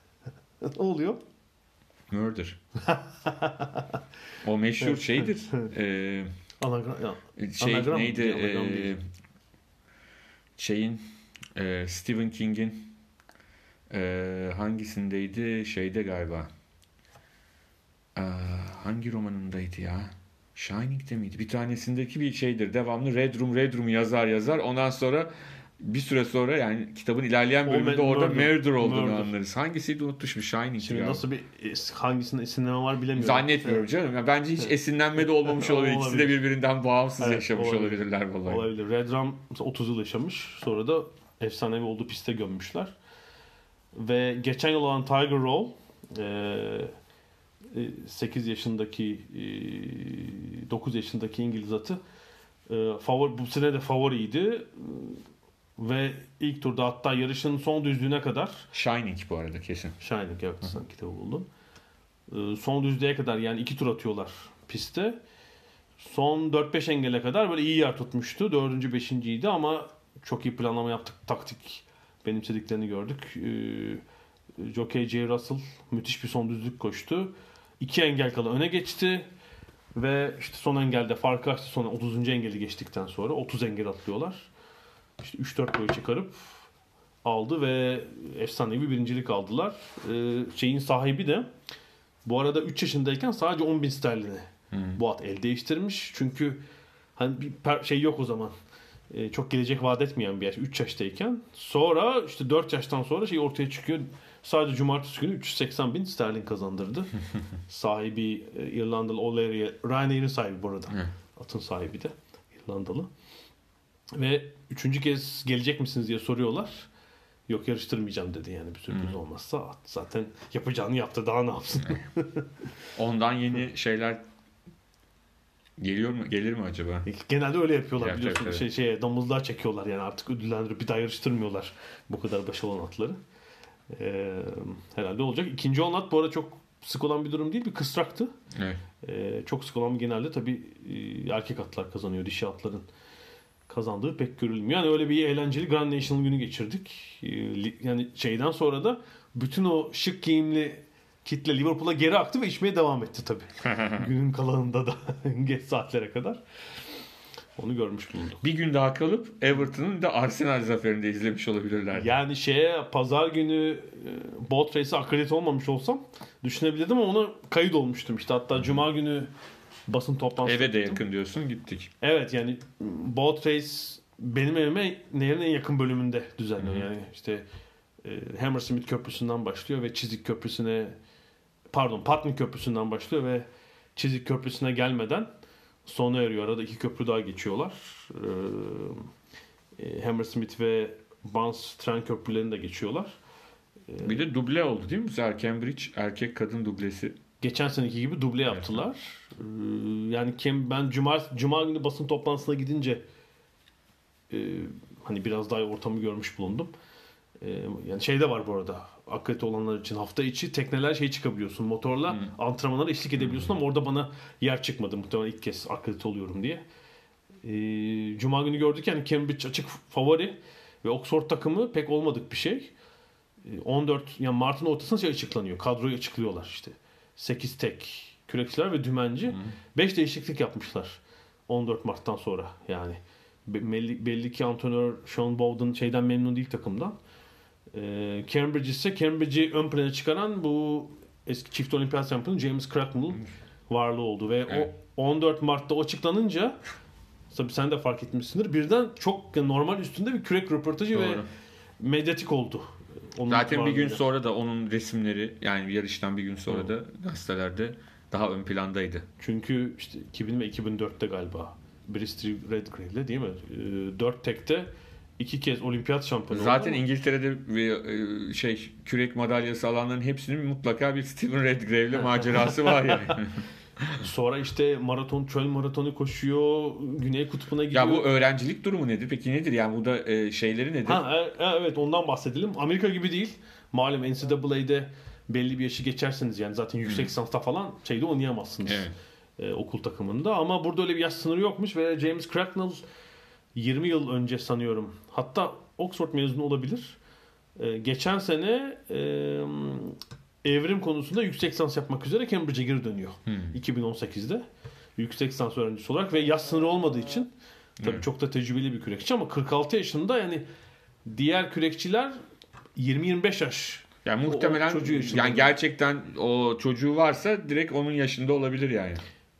[SPEAKER 2] [LAUGHS]
[SPEAKER 1] ne oluyor?
[SPEAKER 2] Murder. [LAUGHS] o meşhur şeydir. [LAUGHS] Ee,
[SPEAKER 1] Anagram,
[SPEAKER 2] şey
[SPEAKER 1] Anagram
[SPEAKER 2] neydi?
[SPEAKER 1] değil.
[SPEAKER 2] şeyin e, Stephen King'in e, hangisindeydi? Şeyde galiba. Aa, hangi romanındaydı ya? Shining'de miydi? Bir tanesindeki bir şeydir. Devamlı Red Room, Red Room yazar yazar. Ondan sonra bir süre sonra yani kitabın ilerleyen
[SPEAKER 1] O
[SPEAKER 2] bölümünde
[SPEAKER 1] me-
[SPEAKER 2] orada
[SPEAKER 1] murder.
[SPEAKER 2] murder olduğunu
[SPEAKER 1] Murder.
[SPEAKER 2] anlarız. Hangisiydi unuttum şimdi Shining.
[SPEAKER 1] Şimdi
[SPEAKER 2] ya.
[SPEAKER 1] nasıl bir es- hangisinin esinleme var bilemiyorum.
[SPEAKER 2] Zannetmiyorum
[SPEAKER 1] Evet,
[SPEAKER 2] canım. Ya bence hiç esinlenme de olmamış olabilir. İkisi de
[SPEAKER 1] Olabilir.
[SPEAKER 2] birbirinden bağımsız
[SPEAKER 1] Evet,
[SPEAKER 2] yaşamış
[SPEAKER 1] olabilir.
[SPEAKER 2] olabilirler vallahi.
[SPEAKER 1] Olabilir. Red Rum mesela 30 yıl yaşamış. Sonra da efsanevi olduğu piste gömmüşler. Ve geçen yıl olan Tiger Roll e, 8 yaşındaki e, 9 yaşındaki İngiliz atı e, favori, bu sene de favoriydi. E, Ve ilk turda hatta yarışın son düzlüğüne kadar
[SPEAKER 2] Shining bu arada kesin.
[SPEAKER 1] Shining evet sen kitabı buldun. Ee, son düzlüğe kadar yani iki tur atıyorlar pistte. Son 4-5 engele kadar böyle iyi yer tutmuştu. Dördüncü, beşinciydi ama çok iyi planlama yaptık. Taktik benimsediklerini gördük. Ee, Jockey J. Russell müthiş bir son düzlük koştu. İki engel kala öne geçti. Ve işte son engelde farkı açtı. Sonra 30. engeli geçtikten sonra 30 engel atlıyorlar. İşte 3-4 boyu çıkarıp aldı ve efsanevi birincilik aldılar. Ee, şeyin sahibi de bu arada 3 yaşındayken sadece 10 bin sterline bu at el değiştirmiş. Çünkü hani bir şey yok o zaman. Ee, çok gelecek vaat etmeyen bir yaş 3 yaştayken. Sonra işte 4 yaştan sonra şey ortaya çıkıyor. Sadece cumartesi günü 380 bin sterlin kazandırdı. [LAUGHS] sahibi e, İrlandalı O'Leary, Ryanair'in sahibi bu arada. Atın sahibi de İrlandalı. Ve üçüncü kez gelecek misiniz diye soruyorlar. Yok yarıştırmayacağım dedi yani bir sürpriz olmazsa. At zaten yapacağını yaptı daha ne yapsın.
[SPEAKER 2] Ondan yeni [LAUGHS] şeyler geliyor mu? Gelir mi acaba?
[SPEAKER 1] Genelde öyle yapıyorlar
[SPEAKER 2] Yapacak,
[SPEAKER 1] biliyorsun.
[SPEAKER 2] evet.
[SPEAKER 1] Şey, şeye, çekiyorlar yani artık ödüllendirip bir daha yarıştırmıyorlar bu kadar başarılı olan atları. Ee, herhalde olacak. İkinci olan at bu arada çok sık olan bir durum değil. Bir kısraktı.
[SPEAKER 2] Evet.
[SPEAKER 1] Ee, çok sık olan genelde tabii e, erkek atlar kazanıyor. Dişi atların kazandığı pek görülmüyor. Yani öyle bir eğlenceli Grand National günü geçirdik. Yani şeyden sonra da bütün o şık giyimli kitle Liverpool'a geri aktı ve içmeye devam etti tabii. [LAUGHS] Günün kalanında da [LAUGHS] geç saatlere kadar. Onu görmüş bulundum.
[SPEAKER 2] Bir gün daha kalıp Everton'un da Arsenal zaferini de izlemiş olabilirler.
[SPEAKER 1] Yani şeye pazar günü e, boat race'e akredite olmamış olsam düşünebilirdim ama ona kayıt olmuştum işte. Hatta cuma günü basın toplantısı
[SPEAKER 2] Eve de yakın diyorsun gittik.
[SPEAKER 1] Evet yani boat race benim evime nehrin en yakın bölümünde düzenliyor. Yani işte e, Hammersmith Köprüsü'nden başlıyor ve Çizik Köprüsü'ne pardon Putney Köprüsü'nden başlıyor ve Çizik Köprüsü'ne gelmeden sona eriyor. Arada iki köprü daha geçiyorlar. E, e, Hammersmith ve Barnes tren köprülerini de geçiyorlar.
[SPEAKER 2] Bir de duble oldu değil mi? Sefer Cambridge erkek kadın dublesi.
[SPEAKER 1] Geçen seneki gibi duble yaptılar. Ee, Yani kim ben cuma cuma günü basın toplantısına gidince e, hani biraz daha ortamı görmüş bulundum. E, yani şey de var bu arada. Akredite olanlar için hafta içi tekneler şey çıkabiliyorsun. Motorla antrenmanlara eşlik edebiliyorsun ama orada bana yer çıkmadı. Muhtemelen ilk kez akredite oluyorum diye. E, Cuma günü gördük yani Cambridge açık favori ve Oxford takımı pek olmadık bir şey. E, 14 yani Mart'ın ortasında şey açıklanıyor. Kadroyu açıklıyorlar işte. 8 tek kürekçiler ve dümenci. 5 değişiklik yapmışlar. 14 Mart'tan sonra yani. Be- Belli, belli ki antrenör Sean Bowden şeyden memnun değil takımdan. Ee, Cambridge ise Cambridge'i ön plana çıkaran bu eski çift olimpiyat şampiyonu James Cracknell varlığı oldu ve
[SPEAKER 2] Evet.
[SPEAKER 1] o 14 Mart'ta o açıklanınca tabii sen de fark etmişsindir birden çok normal üstünde bir kürek röportajı ve
[SPEAKER 2] Doğru.
[SPEAKER 1] medyatik oldu. Onun
[SPEAKER 2] Zaten bir gün sonra da onun resimleri yani yarıştan bir gün sonra da gazetelerde daha ön plandaydı.
[SPEAKER 1] Çünkü işte 2000 ve 2004'te galiba Bristol Redgrave'le değil mi? Ee, 4 tekte iki kez olimpiyat şampiyonu
[SPEAKER 2] Zaten
[SPEAKER 1] oldu.
[SPEAKER 2] İngiltere'de e, şey kürek madalyası alanların hepsinin mutlaka bir Stephen Redgrave'le [LAUGHS] macerası var yani. [LAUGHS]
[SPEAKER 1] Sonra işte maraton, çöl maratonu koşuyor. Güney kutbuna gidiyor.
[SPEAKER 2] ya bu öğrencilik durumu nedir? Peki nedir? Yani bu da e, şeyleri nedir?
[SPEAKER 1] Ha, e- e- evet ondan bahsedelim. Amerika gibi değil. Malum NCAA'de belli bir yaşı geçerseniz yani zaten yüksek lisansta falan şeyde oynayamazsınız.
[SPEAKER 2] Evet.
[SPEAKER 1] e, okul takımında. Ama burada öyle bir yaş sınırı yokmuş ve James Cracknell 20 yıl önce sanıyorum. Hatta Oxford mezunu olabilir. E, geçen sene e, evrim konusunda yüksek lisans yapmak üzere Cambridge'e geri dönüyor. 2018'de. Yüksek lisans öğrencisi olarak ve yaş sınırı olmadığı için tabii
[SPEAKER 2] Evet.
[SPEAKER 1] çok da tecrübeli bir kürekçi ama 46 yaşında yani diğer kürekçiler 20-25 yaş.
[SPEAKER 2] Yani
[SPEAKER 1] O- o
[SPEAKER 2] muhtemelen
[SPEAKER 1] çocuğu yaşında.
[SPEAKER 2] yani gerçekten o çocuğu varsa direkt onun yaşında olabilir yani.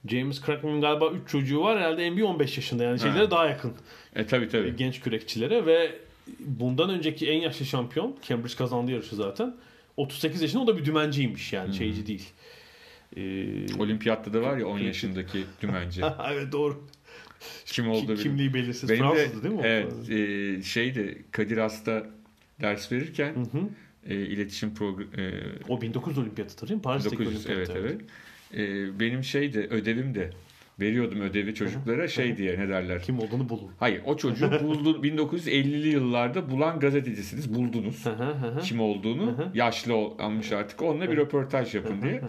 [SPEAKER 1] James Cracknell'ın galiba 3 çocuğu var. Herhalde NBA 15 yaşında. Yani şeylere
[SPEAKER 2] Ha.
[SPEAKER 1] daha yakın.
[SPEAKER 2] E tabi tabi.
[SPEAKER 1] genç kürekçilere ve bundan önceki en yaşlı şampiyon Cambridge kazandı yarışı zaten. 38 yaşında o da bir dümenciymiş yani şeyci değil. Ee,
[SPEAKER 2] Olimpiyatta da var ya 10 yaşındaki dümenci. [LAUGHS]
[SPEAKER 1] evet doğru.
[SPEAKER 2] Kim
[SPEAKER 1] Ki-
[SPEAKER 2] olduğu bilmiyorum.
[SPEAKER 1] kimliği belirsiz.
[SPEAKER 2] Benim de
[SPEAKER 1] Fransızdı değil mi?
[SPEAKER 2] evet e, şeydi Kadir Has'ta ders verirken
[SPEAKER 1] Hı hı.
[SPEAKER 2] e, iletişim programı
[SPEAKER 1] O 1900 olimpiyatıdır değil mi? Paris'teki
[SPEAKER 2] 1900 evet
[SPEAKER 1] olimpiyat.
[SPEAKER 2] evet. E, benim şeydi ödevim de veriyordum ödevi çocuklara şey diye ne derler.
[SPEAKER 1] Kim olduğunu bulun.
[SPEAKER 2] Hayır o çocuğu [LAUGHS] buldu 1950'li yıllarda bulan gazetecisiniz buldunuz. Kim olduğunu yaşlı olmuş artık onunla bir röportaj yapın diye.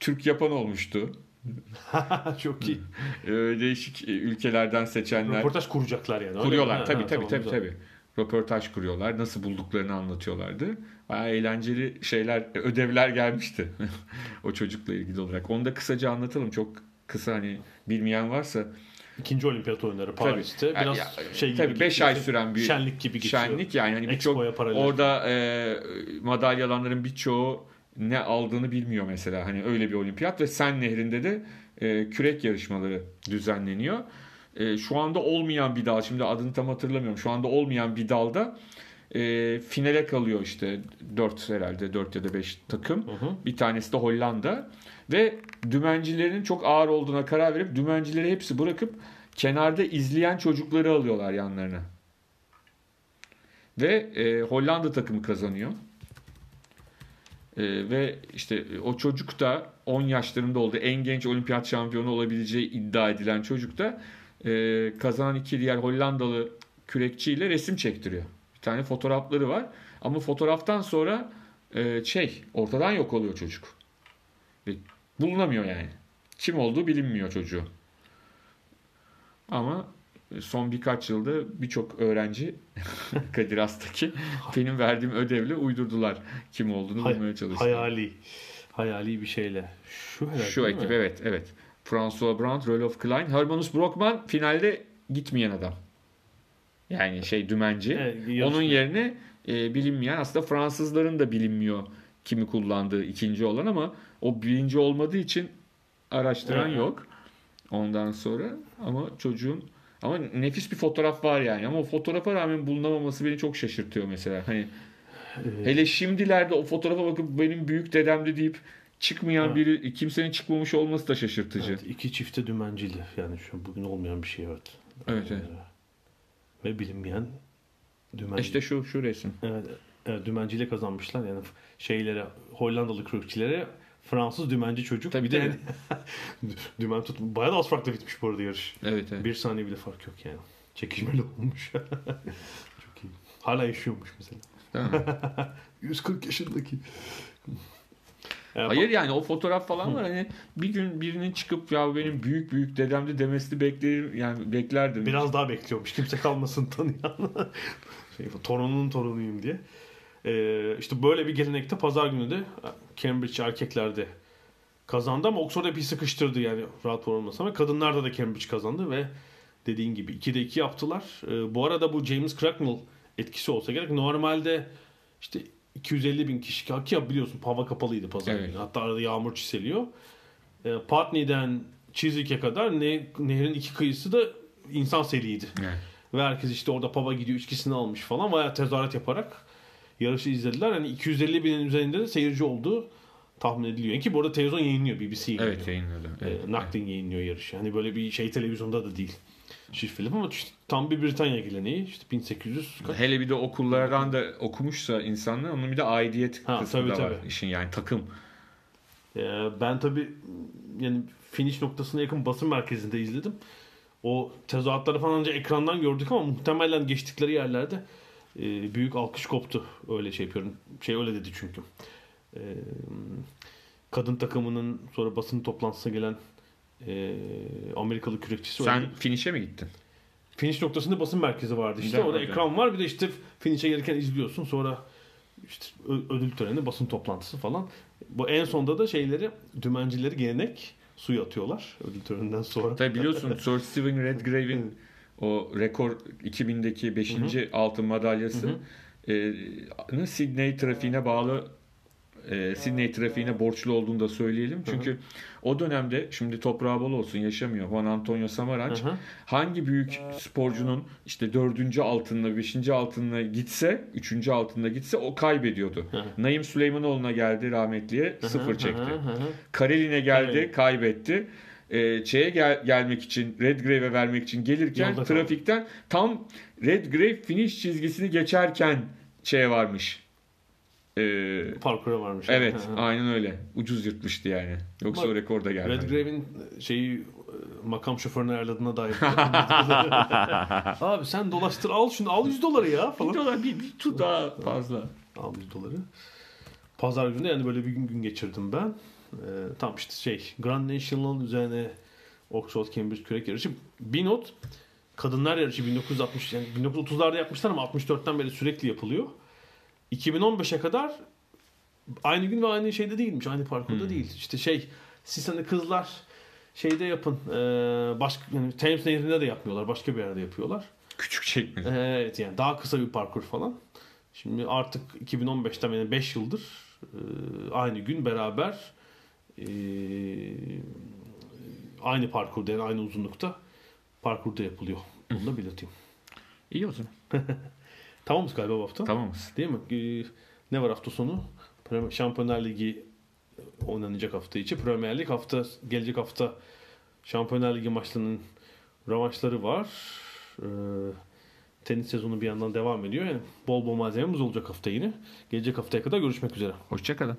[SPEAKER 2] Türk yapan olmuştu. [LAUGHS]
[SPEAKER 1] Çok iyi.
[SPEAKER 2] Ee, değişik e, ülkelerden seçenler
[SPEAKER 1] Röportaj kuracaklar yani.
[SPEAKER 2] kuruyorlar. Tabii tabii tabii tabii. Röportaj kuruyorlar. Nasıl bulduklarını anlatıyorlardı. Bayağı eğlenceli şeyler, ödevler gelmişti. [LAUGHS] o çocukla ilgili olarak. Onu da kısaca anlatalım. Çok kısa hani bilmeyen varsa
[SPEAKER 1] İkinci olimpiyat oyunları Paris'te.
[SPEAKER 2] Tabii.
[SPEAKER 1] Biraz
[SPEAKER 2] Ya,
[SPEAKER 1] şey gibi.
[SPEAKER 2] tabii 5
[SPEAKER 1] geçiyor.
[SPEAKER 2] ay süren bir
[SPEAKER 1] şenlik gibi geçiyor.
[SPEAKER 2] Şenlik yani hani birçok orada e, madalyalanların birçoğu ne aldığını bilmiyor mesela. Hani öyle bir olimpiyat ve Sen Nehri'nde de e, kürek yarışmaları düzenleniyor. E, şu anda olmayan bir dal, şimdi adını tam hatırlamıyorum. Şu anda olmayan bir dalda e, finale kalıyor işte 4 herhalde 4 ya da 5 takım.
[SPEAKER 1] hı.
[SPEAKER 2] Bir tanesi de Hollanda ve dümencilerin çok ağır olduğuna karar verip dümencileri hepsi bırakıp kenarda izleyen çocukları alıyorlar yanlarına. Ve e, Hollanda takımı kazanıyor. E, ve işte o çocuk da 10 yaşlarında oldu. En genç olimpiyat şampiyonu olabileceği iddia edilen çocuk da e, kazanan iki diğer Hollandalı kürekçiyle resim çektiriyor. Tane fotoğrafları var. Ama fotoğraftan sonra e, şey ortadan yok oluyor çocuk. Ve bulunamıyor yani. Kim olduğu bilinmiyor çocuğu. Ama son birkaç yılda birçok öğrenci [LAUGHS] Kadir Has'taki benim verdiğim ödevle uydurdular kim olduğunu
[SPEAKER 1] Hay-
[SPEAKER 2] bulmaya çalıştılar.
[SPEAKER 1] hayali. Hayali bir şeyle. Şu herhalde
[SPEAKER 2] Şu ekip
[SPEAKER 1] mi?
[SPEAKER 2] evet evet. François Brandt, Rolof Klein, Hermanus Brockman finalde gitmeyen adam. Yani şey dümenci.
[SPEAKER 1] Evet.
[SPEAKER 2] Onun yerine e, bilinmeyen aslında Fransızların da bilinmiyor kimi kullandığı ikinci olan ama o birinci olmadığı için araştıran
[SPEAKER 1] Evet.
[SPEAKER 2] yok. Ondan sonra ama çocuğun ama nefis bir fotoğraf var yani ama o fotoğrafa rağmen bulunamaması beni çok şaşırtıyor mesela. Hani hele şimdilerde o fotoğrafa bakıp benim büyük dedemdi deyip çıkmayan
[SPEAKER 1] Ha.
[SPEAKER 2] biri kimsenin çıkmamış olması da şaşırtıcı.
[SPEAKER 1] Evet, iki çifte dümencili. Yani şu bugün olmayan bir şey evet.
[SPEAKER 2] Evet, evet.
[SPEAKER 1] Ve bilinmeyen dümenci.
[SPEAKER 2] İşte şu şu resim.
[SPEAKER 1] Evet, evet dümenciyle kazanmışlar. Yani şeylere Hollandalı kürkçilere Fransız dümenci çocuk.
[SPEAKER 2] Tabii,
[SPEAKER 1] bir de yani [LAUGHS] dümen tut. Bayağı da az farklı bitmiş bu arada yarış.
[SPEAKER 2] Evet evet.
[SPEAKER 1] Bir saniye bile fark yok yani. Çekişmeli olmuş. [LAUGHS] Çok iyi. Hala yaşıyormuş mesela.
[SPEAKER 2] Mi?
[SPEAKER 1] 140 [LAUGHS] yaşındaki. Yani
[SPEAKER 2] Hayır yani o fotoğraf falan var hani bir gün birinin çıkıp ya benim büyük büyük dedemdi demesini bekler yani beklerdim.
[SPEAKER 1] Biraz daha bekliyormuş. Kimse kalmasın [LAUGHS] tanıyan. şey, torununun torunuyum diye. Ee, işte böyle bir gelenekte pazar günü de Cambridge erkeklerde kazandı ama Oxford epey sıkıştırdı yani rahat olmasa ama kadınlarda da Cambridge kazandı ve dediğin gibi 2'de 2 yaptılar. Ee, bu arada bu James Cracknell etkisi olsa gerek. Normalde işte 250 bin kişi ki biliyorsun hava kapalıydı pazar
[SPEAKER 2] Evet.
[SPEAKER 1] günü. Hatta arada yağmur çiseliyor. Ee, Putney'den Chiswick'e kadar ne, nehrin iki kıyısı da insan seliydi.
[SPEAKER 2] Evet.
[SPEAKER 1] Ve herkes işte orada pub'a gidiyor içkisini almış falan. Bayağı tezahürat yaparak yarışı izlediler. Hani 250 binin üzerinde de seyirci olduğu tahmin ediliyor. Ki bu arada televizyon yayınlıyor. BBC yayınlıyor.
[SPEAKER 2] Evet yayınladı.
[SPEAKER 1] Ee,
[SPEAKER 2] Evet.
[SPEAKER 1] Nakdin yayınlıyor yarışı. Hani böyle bir şey televizyonda da değil. Çift film ama işte tam bir Britanya geleneği. İşte 1800 kaç?
[SPEAKER 2] Hele bir de okullardan da okumuşsa insanlar onun bir de aidiyet
[SPEAKER 1] Ha,
[SPEAKER 2] kısmı
[SPEAKER 1] tabii,
[SPEAKER 2] da var
[SPEAKER 1] tabii.
[SPEAKER 2] işin yani takım.
[SPEAKER 1] Ee, ben tabii yani finish noktasına yakın basın merkezinde izledim. O tezahüratları falan önce ekrandan gördük ama muhtemelen geçtikleri yerlerde e, büyük alkış koptu. Öyle şey yapıyorum. Şey öyle dedi çünkü. Ee, kadın takımının sonra basın toplantısına gelen e, Amerikalı kürekçisi
[SPEAKER 2] Sen
[SPEAKER 1] öyle.
[SPEAKER 2] finish'e mi gittin?
[SPEAKER 1] Finish noktasında basın merkezi vardı işte.
[SPEAKER 2] Güzel,
[SPEAKER 1] Orada
[SPEAKER 2] güzel.
[SPEAKER 1] ekran var. Bir de işte finish'e gelirken izliyorsun. Sonra işte ödül töreni, basın toplantısı falan. Bu en sonda da şeyleri, dümencileri gelenek suya atıyorlar ödül töreninden sonra.
[SPEAKER 2] Tabii biliyorsun [LAUGHS] Sir Stephen Redgrave'in o rekor 2000'deki 5. altın madalyası e, Sydney trafiğine bağlı e, Sydney trafiğine borçlu olduğunu da söyleyelim. Çünkü o dönemde şimdi toprağı bol olsun yaşamıyor Juan Antonio Samaranch. Hangi büyük sporcunun işte dördüncü altınla, beşinci altınla gitse, üçüncü altınla gitse o kaybediyordu.
[SPEAKER 1] Hı hı.
[SPEAKER 2] Naim Süleymanoğlu'na geldi rahmetliye sıfır
[SPEAKER 1] Hı
[SPEAKER 2] çekti.
[SPEAKER 1] hı, hı hı.
[SPEAKER 2] Karelin'e geldi,
[SPEAKER 1] Evet.
[SPEAKER 2] kaybetti. Ee, şeye gel- gelmek için, Redgrave'e vermek için gelirken
[SPEAKER 1] Yolda kaldı.
[SPEAKER 2] trafikten tam Redgrave finish çizgisini geçerken şeye varmış. Ee,
[SPEAKER 1] Parkura varmış.
[SPEAKER 2] evet, aynen öyle. Ucuz yırtmıştı yani. Yoksa
[SPEAKER 1] Bak,
[SPEAKER 2] o rekor da gelmedi.
[SPEAKER 1] Redgrave'in şeyi e, makam şoförünü ayarladığına dair. [LAUGHS] Abi sen dolaştır al şunu al 100 doları ya falan.
[SPEAKER 2] dolar bir, bir tu daha fazla.
[SPEAKER 1] Al 100 doları. Pazar günü yani böyle bir gün gün geçirdim ben. Ee, tam işte şey Grand National üzerine Oxford Cambridge kürek yarışı. Bir not kadınlar yarışı 1960 yani 1930'larda yapmışlar ama 64'ten beri sürekli yapılıyor. 2015'e kadar aynı gün ve aynı şeyde değilmiş. Aynı parkurda değil. İşte şey siz hani kızlar şeyde yapın. Ee, başka yani Thames Nehri'nde de yapmıyorlar. Başka bir yerde yapıyorlar.
[SPEAKER 2] Küçük çekmeli.
[SPEAKER 1] Evet yani daha kısa bir parkur falan. Şimdi artık 2015'ten yani 5 yıldır e, aynı gün beraber e, aynı parkurda yani aynı uzunlukta parkurda yapılıyor. Bunu da belirteyim.
[SPEAKER 2] İyi o zaman. [LAUGHS]
[SPEAKER 1] Tamamız galiba bu hafta.
[SPEAKER 2] Tamamız.
[SPEAKER 1] Değil mi? Ee, ne var hafta sonu? Şampiyonlar Ligi oynanacak hafta içi. Premier Lig hafta gelecek hafta Şampiyonlar Ligi maçlarının rövanşları var. Ee, tenis sezonu bir yandan devam ediyor. Yani bol bol malzememiz olacak hafta yine. Gelecek haftaya kadar görüşmek üzere.
[SPEAKER 2] Hoşçakalın.